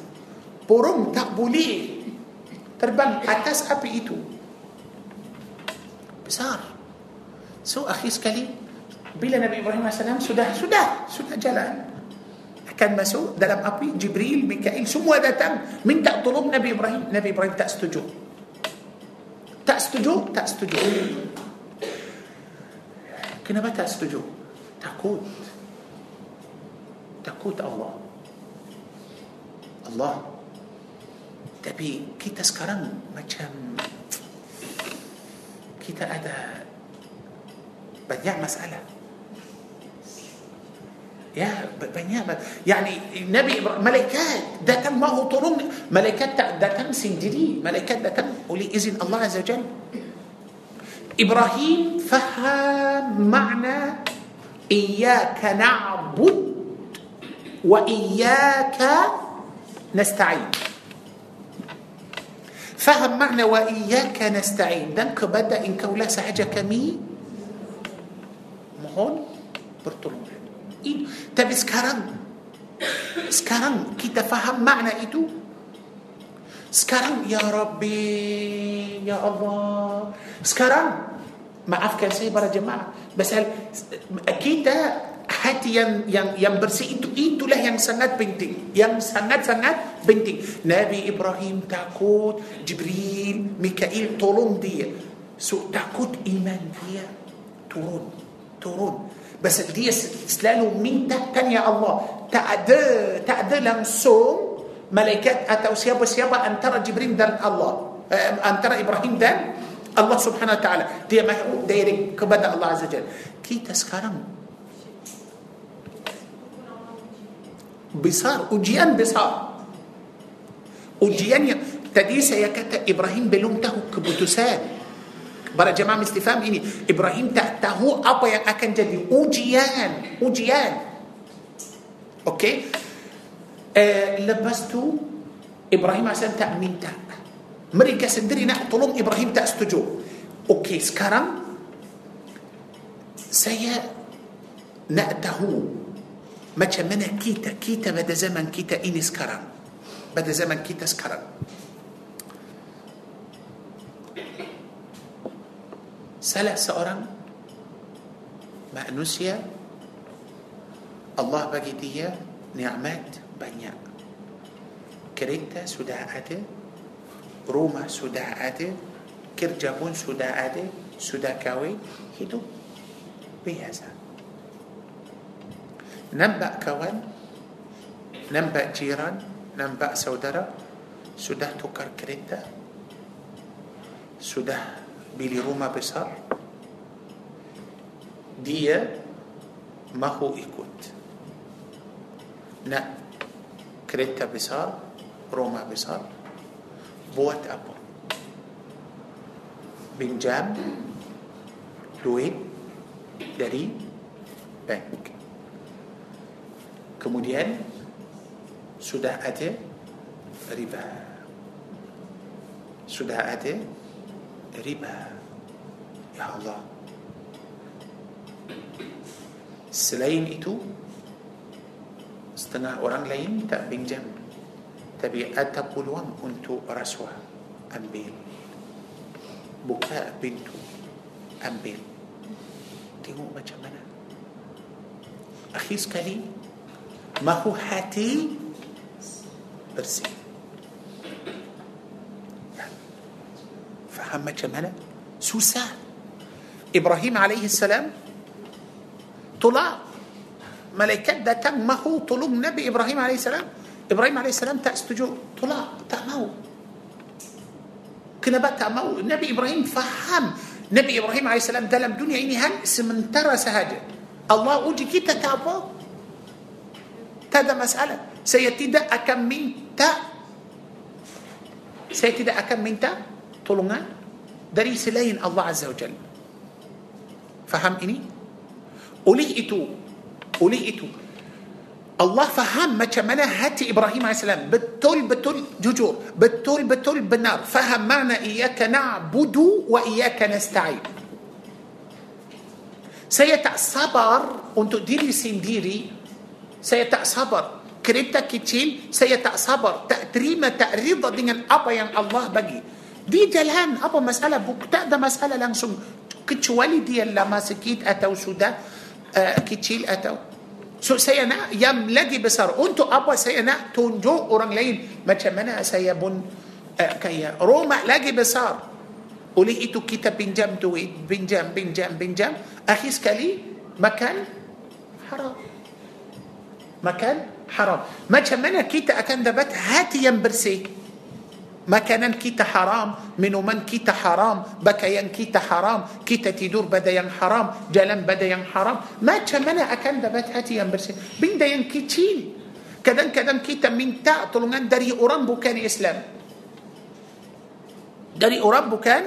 Burung tak boleh terbang atas api itu. Besar. So akhir sekali, bila Nabi Ibrahim AS sudah, sudah, sudah jalan. Akan masuk dalam api, Jibril, Mikail, semua datang. Minta tolong Nabi Ibrahim. Nabi Ibrahim tak setuju. Tak setuju, tak setuju. كنبة أستجو تقوت تقوت الله. الله. تبي كيتا سكران ما كان كيتا أدا بنيع مسألة. يا بنيع يعني النبي ملكات دا تم ما هو ملكات دا تم سندري ملكات دا تم. ولي إذن الله عز وجل. إبراهيم فهم معنى إياك نعبد وإياك نستعين. فهم معنى وإياك نستعين. دمك بدأ إن كولا سحجة كمي مهون برطلون إيه؟ تبس كرم سكرم كي تفهم معنى إدو Sekarang ya Rabbi, ya Allah. Sekarang maafkan saya para jemaah. Pasal kita hati yang yang yang bersih itu itulah yang sangat penting. Yang sangat-sangat penting. Nabi Ibrahim takut, Jibril, Mikail tolong dia. So takut iman dia turun, turun. Pasal dia selalu minta tanya Allah. Tak ada, tak ada langsung ملائكات أتوا سيابا سيابا أن ترى جبريل دان الله. أن ترى إبراهيم دان الله سبحانه وتعالى. دي محبوب ديري كبدا الله عز وجل. كي تسكرم. بصار. أجيان بصار. أجيان تدي سيكت إبراهيم بلومته كبتسان برا جماعة استفهام إني. إبراهيم تأته أبا يأكن جدي. أجيان. أجيان. أوكي؟ okay. Eh, lepas tu Ibrahim AS tak minta mereka sendiri nak tolong Ibrahim tak setuju okey sekarang saya nak tahu macam mana kita kita pada zaman kita ini sekarang pada zaman kita sekarang salah seorang manusia Allah bagi dia nikmat banyak kereta sudah ada rumah sudah ada kerja pun sudah ada sudah kahwin hidup biasa nampak kawan nampak jiran nampak saudara sudah tukar kereta sudah beli rumah besar dia mahu ikut nak kereta besar, rumah besar, buat apa? Pinjam duit dari bank. Kemudian sudah ada riba. Sudah ada riba. Ya Allah. Selain itu setengah orang lain tak pinjam tapi ada peluang untuk rasuah ambil buka pintu ambil tengok macam mana akhir sekali mahu hati bersih faham macam mana susah Ibrahim alaihi salam tolak ملائكات ده تم ما هو طلوب نبي إبراهيم عليه السلام. إبراهيم عليه السلام تاستجو طلع تأمو كنا بقى تأمو نبي إبراهيم فهم. نبي إبراهيم عليه السلام ده لم دنيا إني هن سمنترى سهجة الله أوجي كي تتابو تدا مسألة. سيتي ده أكم من تأ. سيتي ده أكم من تأ. طلوبنا دري سلين الله عز وجل. فهم إني. أوليه إتو. Oleh itu Allah faham macam mana hati Ibrahim AS betul-betul jujur betul-betul benar faham mana iyaka na'budu wa iyaka nasta'in saya tak sabar untuk diri sendiri saya tak sabar kereta kecil saya tak sabar tak terima tak rida dengan apa yang Allah bagi di jalan apa masalah tak ada masalah langsung kecuali dia lama sikit atau sudah uh, nak yang lagi besar untuk apa saya nak tunjuk orang lain macam mana saya pun uh, kaya. Rumah lagi besar. Oleh itu kita pinjam duit, pinjam, pinjam, pinjam. Akhir sekali makan haram. Makan haram. Macam mana kita akan dapat hati yang bersih? Makanan kita haram minuman kita haram pakaian kita haram kita tidur pada yang haram jalan pada yang haram. Macam mana akan dapat hati yang bersih bila kita kadang kadang kita minta tolongan dari orang bukan Islam. Dari orang bukan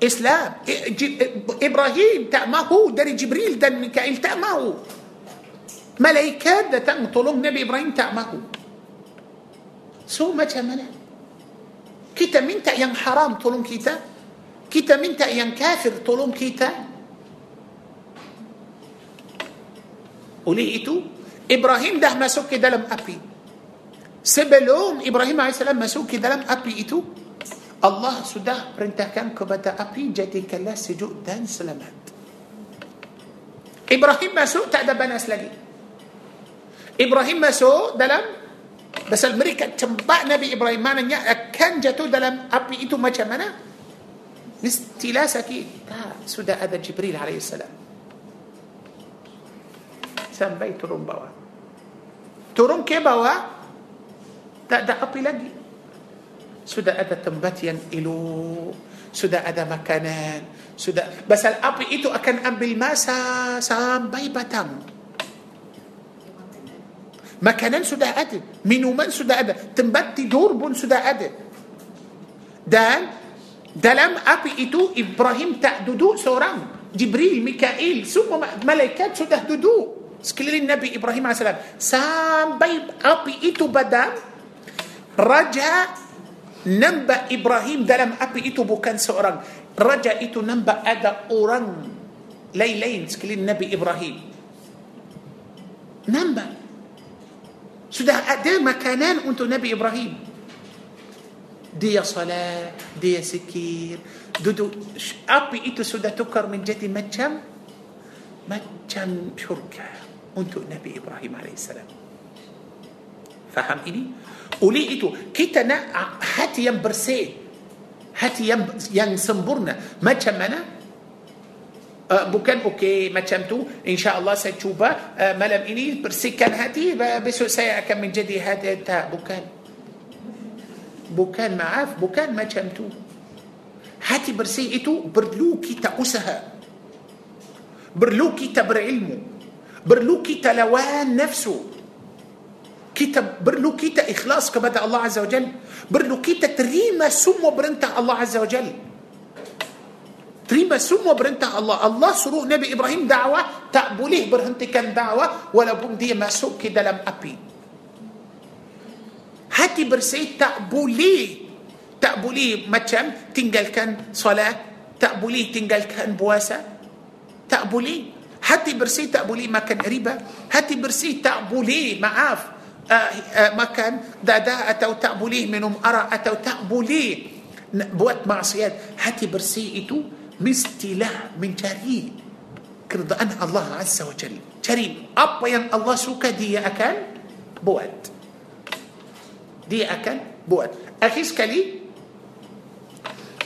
Islam. Ibrahim tak mahu dari Jibril dan Mikail tak mahu malaikat datang tolong Nabi Ibrahim tak mahu سو ما تشمنا Kita minta yang haram tolong kita. Kita minta yang kafir tolong kita. Oleh itu, Ibrahim dah masuk ke dalam api. Sebelum Ibrahim AS masuk ke dalam api itu, Allah sudah perintahkan kepada api jadikanlah sejuk dan selamat. Ibrahim masuk tak ada panas lagi. Ibrahim masuk dalam Pasal mereka cempak Nabi Ibrahim. Maknanya akan jatuh dalam api itu macam mana? Mestilah sakit. Tak, sudah ada Jibril AS Sampai turun bawah. Turun ke bawah Tak ada api lagi. Sudah ada tempat yang elok. Sudah ada makanan. Sudah Pasal api itu akan ambil masa Sampai batang Makanan sudah minuman minuman sudah ada tempat tidur pun sudah ada dan dalam api itu Ibrahim tak duduk seorang Jibril Mikail semua malaikat sudah duduk. Sekeliling Nabi Ibrahim عليه السلام. Sampai api itu padam raja nampak Ibrahim dalam api itu bukan seorang raja itu nampak ada orang. ليلين سكليل النبي إبراهيم. نمبا. Sudah ada makanan untuk Nabi Ibrahim. Dia salat, dia sikir, duduk. Api itu sudah tukar menjadi macam macam syurga untuk Nabi Ibrahim AS. Faham ini? Oleh itu, kita nak hati yang bersih. Hati yang yang sempurna. Macam mana? Uh, bukan okey macam tu. Insyaallah saya cuba uh, malam ini bersihkan hati besok saya akan menjadi hati tak bukan. Bukan maaf bukan macam tu. Hati bersih itu perlu kita usaha. Perlu kita berilmu. Perlu kita lawan nafsu. Kita perlu kita ikhlas kepada Allah Azza wa Jal. Perlu kita terima semua perintah Allah Azza wa Jal terima semua perintah Allah. Allah suruh Nabi Ibrahim dakwah tak boleh berhentikan dakwah walaupun dia masuk ke dalam api. Hati bersih tak boleh tak boleh macam tinggalkan solat tak boleh tinggalkan puasa tak boleh. Hati bersih tak boleh makan riba hati bersih tak boleh maaf uh, uh, makan dada atau tak boleh minum arak atau tak boleh buat maksiat. Hati bersih itu mestilah mencari keridaan Allah Azza wa Jalla cari apa yang Allah suka dia akan buat dia akan buat akhir sekali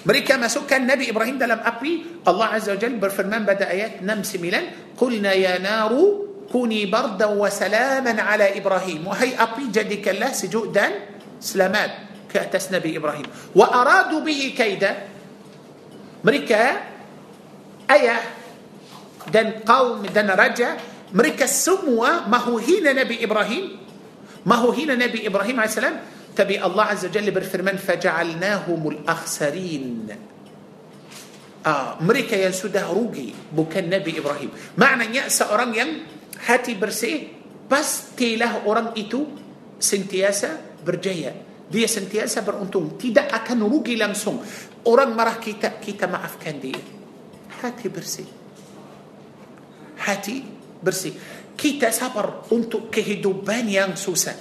mereka masukkan Nabi Ibrahim dalam api Allah Azza wa Jalla berfirman pada ayat 69 qulna ya naru kuni barda wa salaman ala Ibrahim wahai api jadikanlah sejuk dan selamat ke atas Nabi Ibrahim. Wa aradu bihi kaida. Mereka ayah dan kaum dan raja mereka semua mahu hina Nabi Ibrahim mahu hina Nabi Ibrahim AS tapi Allah Azza Jalla berfirman faja'alnahumul akhsarin ah, mereka yang sudah rugi bukan Nabi Ibrahim maknanya seorang yang hati bersih pastilah orang itu sentiasa berjaya dia sentiasa beruntung tidak akan rugi langsung orang marah kita kita maafkan dia hati bersih hati bersih kita sabar untuk kehidupan yang susah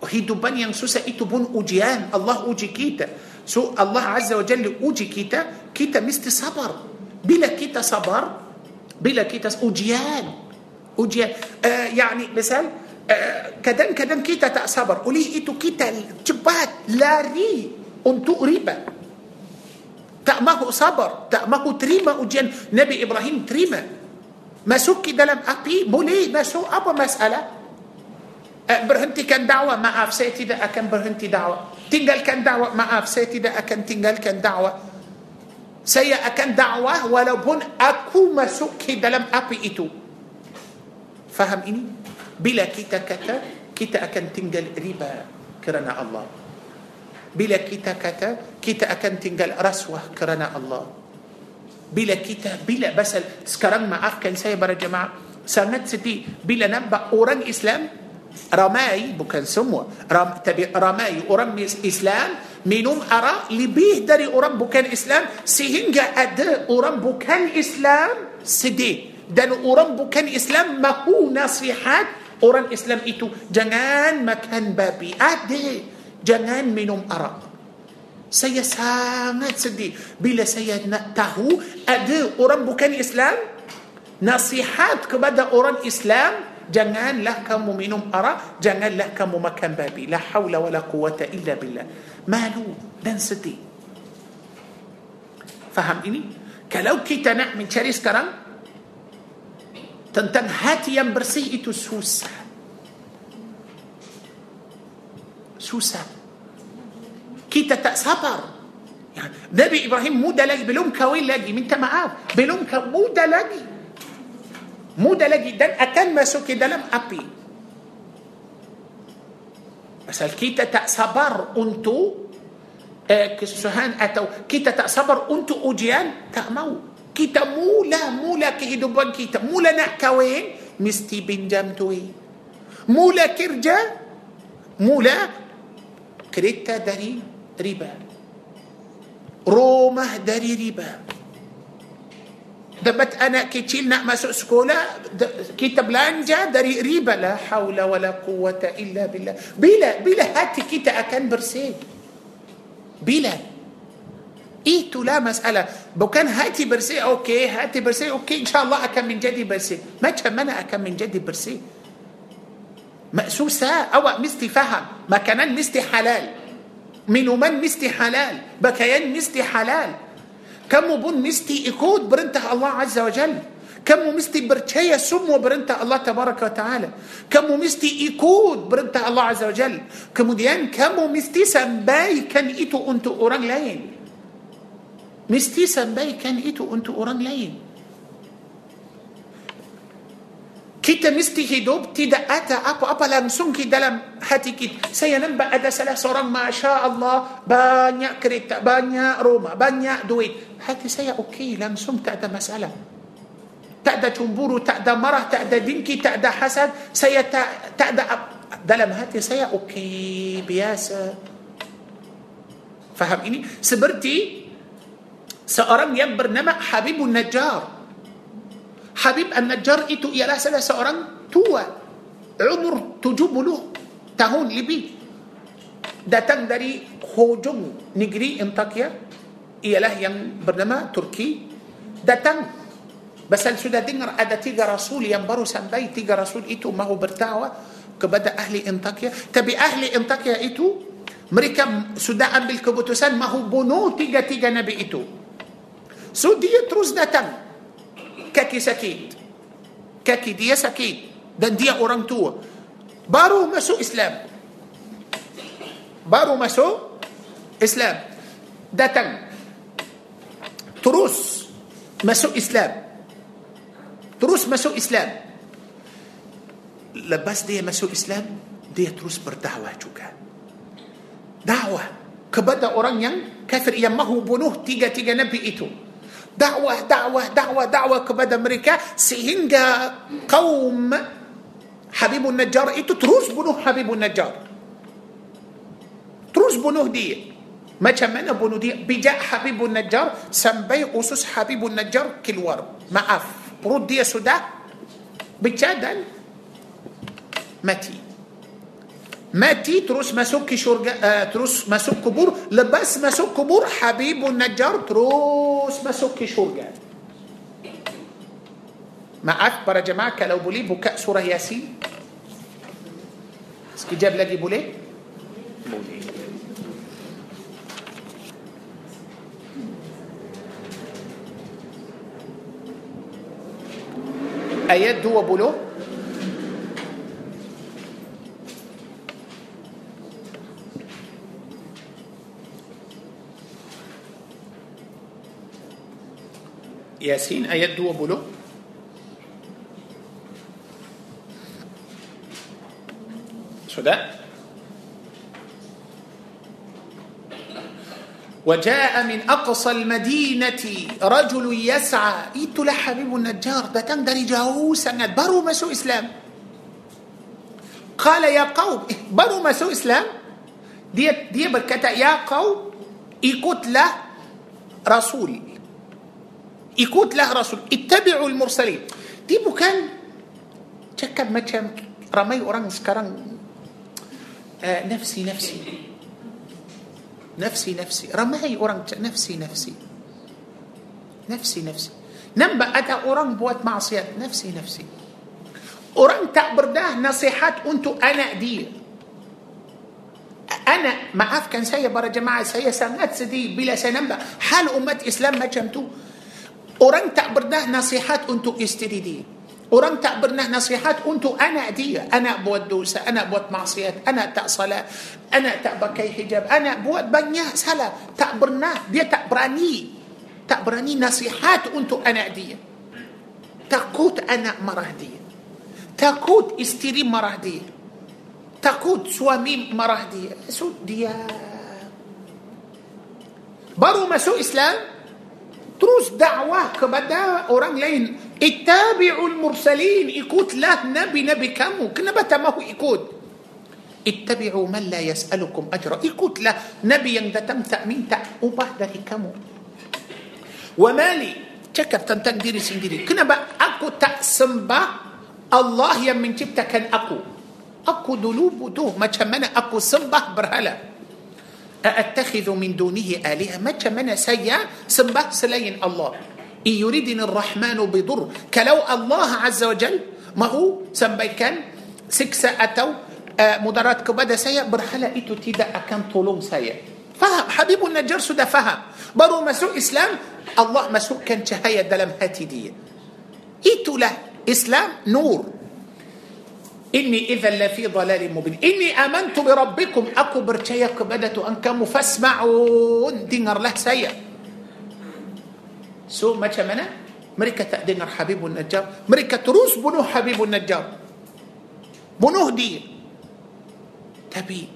kehidupan yang susah itu pun ujian Allah uji kita so Allah Azza wa Jalla uji kita kita mesti sabar bila kita sabar bila kita ujian ujian uh, yani misal kadang-kadang kita tak sabar oleh itu kita cepat lari untuk riba tak mahu sabar tak mahu terima ujian Nabi Ibrahim terima. Masuk ke dalam api boleh masuk. Apa masalah? Berhentikan dakwah maaf saya tidak akan berhenti dakwah. Tinggalkan dakwah maaf saya tidak akan tinggalkan dakwah. Saya akan dakwah walaupun aku masuk ke dalam api itu. Faham ini? Bila kita kata kita akan tinggal riba kerana Allah bila kita kata kita akan tinggal rasuah kerana Allah bila kita bila basal sekarang maafkan saya para jemaah sangat sedih bila nampak orang Islam ramai bukan semua ram, tapi ramai orang Islam minum arak lebih dari orang bukan Islam sehingga ada orang bukan Islam sedih dan orang bukan Islam mahu nasihat Orang Islam itu jangan makan babi. Ada. Jangan minum arak. Saya sangat sedih bila saya nak tahu ada orang bukan Islam nasihat kepada orang Islam janganlah kamu minum arak, janganlah kamu makan babi. La haula wala quwata illa billah. Malu dan sedih. Faham ini? Kalau kita nak mencari sekarang tentang hati yang bersih itu susah. Susah. Kita tak sabar. Nabi Ibrahim muda lagi, belum kawin lagi, minta maaf. Belum muda lagi. Muda lagi dan akan masuk ke dalam api. Pasal kita tak sabar untuk eh, kesusahan atau kita tak sabar untuk ujian, tak mau. kita mula mula kehidupan kita mula nak kahwin mesti pinjam duit mula kerja mula kereta dari riba rumah dari riba dapat anak kecil nak masuk sekolah kita belanja dari riba لا حول ولا قوة الا بالله bila bila hati kita akan bersih bila itulah masalah bukan hati bersih okey hati bersih okey ان شاء الله اكن من جدي برسي ما كان أنا اكن من جدي برسي Maksudnya awak mesti faham. Makan mesti halal. Minum mesti halal. Pakaian mesti halal. Kamu pun mesti ikut perintah الله عز وجل. Kamu mesti bersihkan semua perintah الله تبارك وتعالى. Kamu mesti ikut perintah الله عز وجل. Kemudian kamu mesti sampaikan itu untuk orang lain. Mesti sampaikan itu untuk orang lain. Kita mesti hidup tidak ada apa-apa langsung di dalam hati kita. Saya nampak ada salah seorang Masya Allah banyak kereta, banyak rumah, banyak duit. Hati saya okey langsung tak ada masalah. Tak ada cemburu, tak ada marah, tak ada dengki, tak ada hasad. Saya tak tak ada dalam hati saya okey biasa. Faham ini? Seperti seorang yang bernama Habibun Najjar. Habib An-Najjar itu ialah salah seorang tua. Umur 70 tahun lebih. Datang dari hujung negeri Antakya. Ialah yang bernama Turki. Datang. Basal sudah dengar ada tiga rasul yang baru sampai. Tiga rasul itu mahu berdakwah kepada ahli Antakya. Tapi ahli Antakya itu mereka sudah ambil keputusan mahu bunuh tiga-tiga nabi itu. So dia terus datang kaki sakit. Kaki dia sakit. Dan dia orang tua. Baru masuk Islam. Baru masuk Islam. Datang. Terus masuk Islam. Terus masuk Islam. Lepas dia masuk Islam dia terus berdakwah juga. Dakwah kepada orang yang kafir yang mahu bunuh tiga-tiga nabi itu دعوة دعوة دعوة دعوة كبدا أمريكا سيهنجا قوم حبيب النجار. إتو تروس بنو حبيب النجار. تروس بنو دي. ما كمان بنو دي. بجاء حبيب النجار سنبي أسس حبيب النجار كل ورب معاف. برود دي سودا. بجادل متين ما تي تروس مسوك شرج آه، تروس مسوك كبور لبس مسوك كبور حبيب النجار تروس مسوك شرج ما أكبر جماعة لو بولي بكاء سورة ياسين. اسكي جاب لدي بولي؟ بولي. أيات دو بولو؟ ياسين آيات وبلو بلو شو ده؟ وجاء من أقصى المدينة رجل يسعى. إيتو حبيب النجار ده تندري جاوسا برو مسو إسلام. قال يا قوم إيه، برو مسو إسلام؟ دي دي بركتا يا قوم إيكوت له رسولي يكوت له رسول. اتبعوا المرسلين. دي كان تكاد مكان رمي أوران سكران. آه، نفسي نفسي. نفسي نفسي. رمي أوران نفسي نفسي. نفسي نفسي. نمبا أتا أوران بوات معصيات نفسي نفسي. أوران تعبر ده نصيحات أنتو أنا دي. أنا ما أف كان سيا برا جماعة سيا سنات سدي بلا سنمبا. حال أمة إسلام ما جمتو. Orang tak pernah nasihat untuk isteri dia. Orang tak pernah nasihat untuk anak dia. Anak buat dosa, anak buat maksiat, anak tak salat, anak tak pakai hijab, anak buat banyak salah. Tak pernah, dia tak berani. Tak berani nasihat untuk anak dia. Takut anak marah dia. Takut isteri marah dia. Takut suami marah dia. So dia baru masuk Islam, terus dakwah kepada orang lain ittabi'ul mursalin ikutlah nabi-nabi kamu kenapa tak mahu ikut ittabi'u man la yas'alukum ajra ikutlah nabi yang datang tak minta upah dari kamu wa mali cakap tentang diri sendiri kenapa aku tak sembah Allah yang menciptakan aku aku dulu butuh macam mana aku sembah berhala أأتخذ من دونه آلهة؟ ما كمنا سيا سنبه سلين الله. إن يريدني الرحمن بضر كلو الله عز وجل. ما هو؟ سنبيكان سكسة أتو مدارات كبدا سيا برحلة إتو تيدا أكن طولون سيا فهم حبيب النجار سودا فهم برو مسوء إسلام. الله مسوء كان شهاية دلم هاتي دي إتو له إسلام إني إذا لفي ضلال مبين. إني آمنت بربكم. أكو برشاية كبدت أنكم فاسمعوا دينر له سيا سوء ما شمنا مريكة تأدينر حبيب النجار. مريكة روس بنو حبيب النجار. بنو دير تبي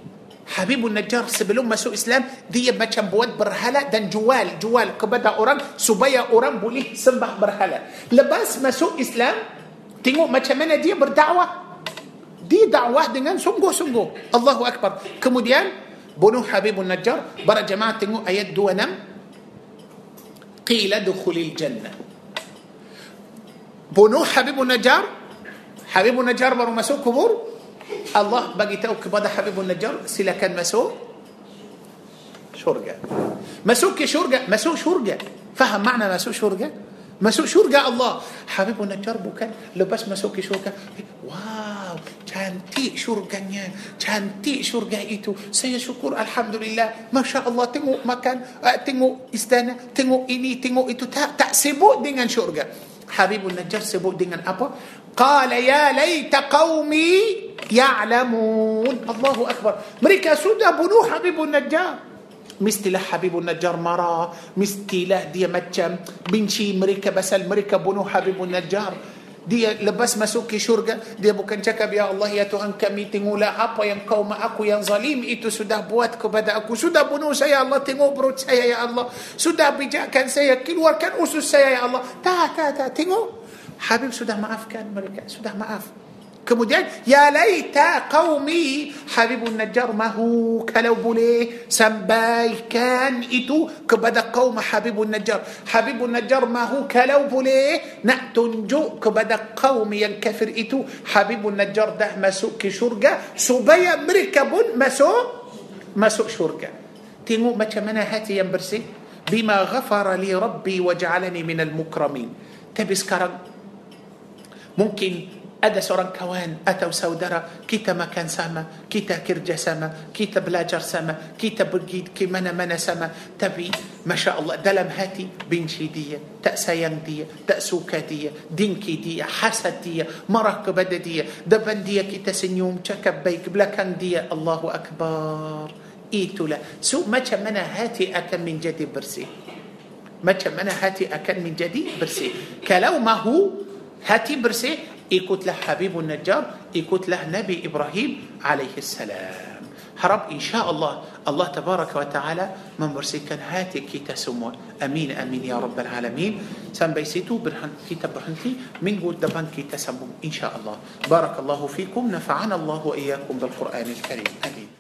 حبيب النجار سبلهم ما سوء إسلام. دي ما كان بود برهلا. دن جوال. جوال كبدا أوران. سبيا أوران بوليه سبح برهلا. لباس سوء إسلام. تنقو ما كان دي بردعوة. Dia dakwah dengan sungguh-sungguh Allahu Akbar kemudian bunuh Habibun Najjar para jemaah tengok ayat 26 قيل دخل الجنة bunuh Habibun Najjar Habibun Najjar baru masuk kubur Allah bagi tahu kepada Habibun Najjar silakan masuk syurga masuk ke syurga masuk syurga faham makna masuk syurga masuk syurga Allah Habibun Najjar bukan lepas masuk ke syurga wow cantik syurganya cantik syurga itu saya syukur Alhamdulillah Masya Allah tengok makan uh, tengok istana tengok ini tengok itu tak tak sibuk dengan syurga Habibun Najjar sebut dengan apa qala ya laita qaumi ya'lamun Allahu Akbar mereka sudah bunuh Habibun Najjar mestilah Habibun Najjar marah mestilah dia macam benci mereka pasal mereka bunuh Habibun Najjar dia lepas masuk ke syurga dia bukan cakap ya Allah ya Tuhan kami tengoklah apa yang kau aku yang zalim itu sudah buat kepada aku. Sudah bunuh saya Allah tengok perut saya ya Allah. Sudah bijakkan saya keluarkan usus saya ya Allah. Tak tak tak tengok. Habib sudah maafkan mereka sudah maaf Kemudian ya laita qaumi Habibun Najjar mahu kalau boleh sampaikan itu kepada kaum Habibun Najjar. Habibun Najjar mahu kalau boleh nak tunjuk kepada kaum yang kafir itu Habibun Najjar dah masuk ke syurga supaya mereka pun masuk masuk syurga. Tengok macam mana hati yang bersih. Bima ghafara li Rabbi wa ja'alani minal mukramin. Tapi sekarang mungkin ada seorang kawan atau saudara kita makan sama, kita kerja sama, kita belajar sama, kita pergi ke mana-mana sama. Tapi Masya Allah dalam hati benci dia, tak sayang dia, tak suka dia, dengki dia, hasad dia, marah kepada dia. Depan dia kita senyum, cakap baik belakang dia. Allahu Akbar. Itulah. So macam mana hati akan menjadi bersih. Macam mana hati akan menjadi bersih. Kalau mahu hati bersih, يكوت له حبيب النجار يكوت له نبي إبراهيم عليه السلام. حرب إن شاء الله الله تبارك وتعالى من برسيكن هاتي كي تسمو أمين أمين يا رب العالمين. سن بيسيتو برهن كي تبرهنتي من قد دبان كي تسمو إن شاء الله. بارك الله فيكم نفعنا الله وإياكم بالقرآن الكريم. أمين.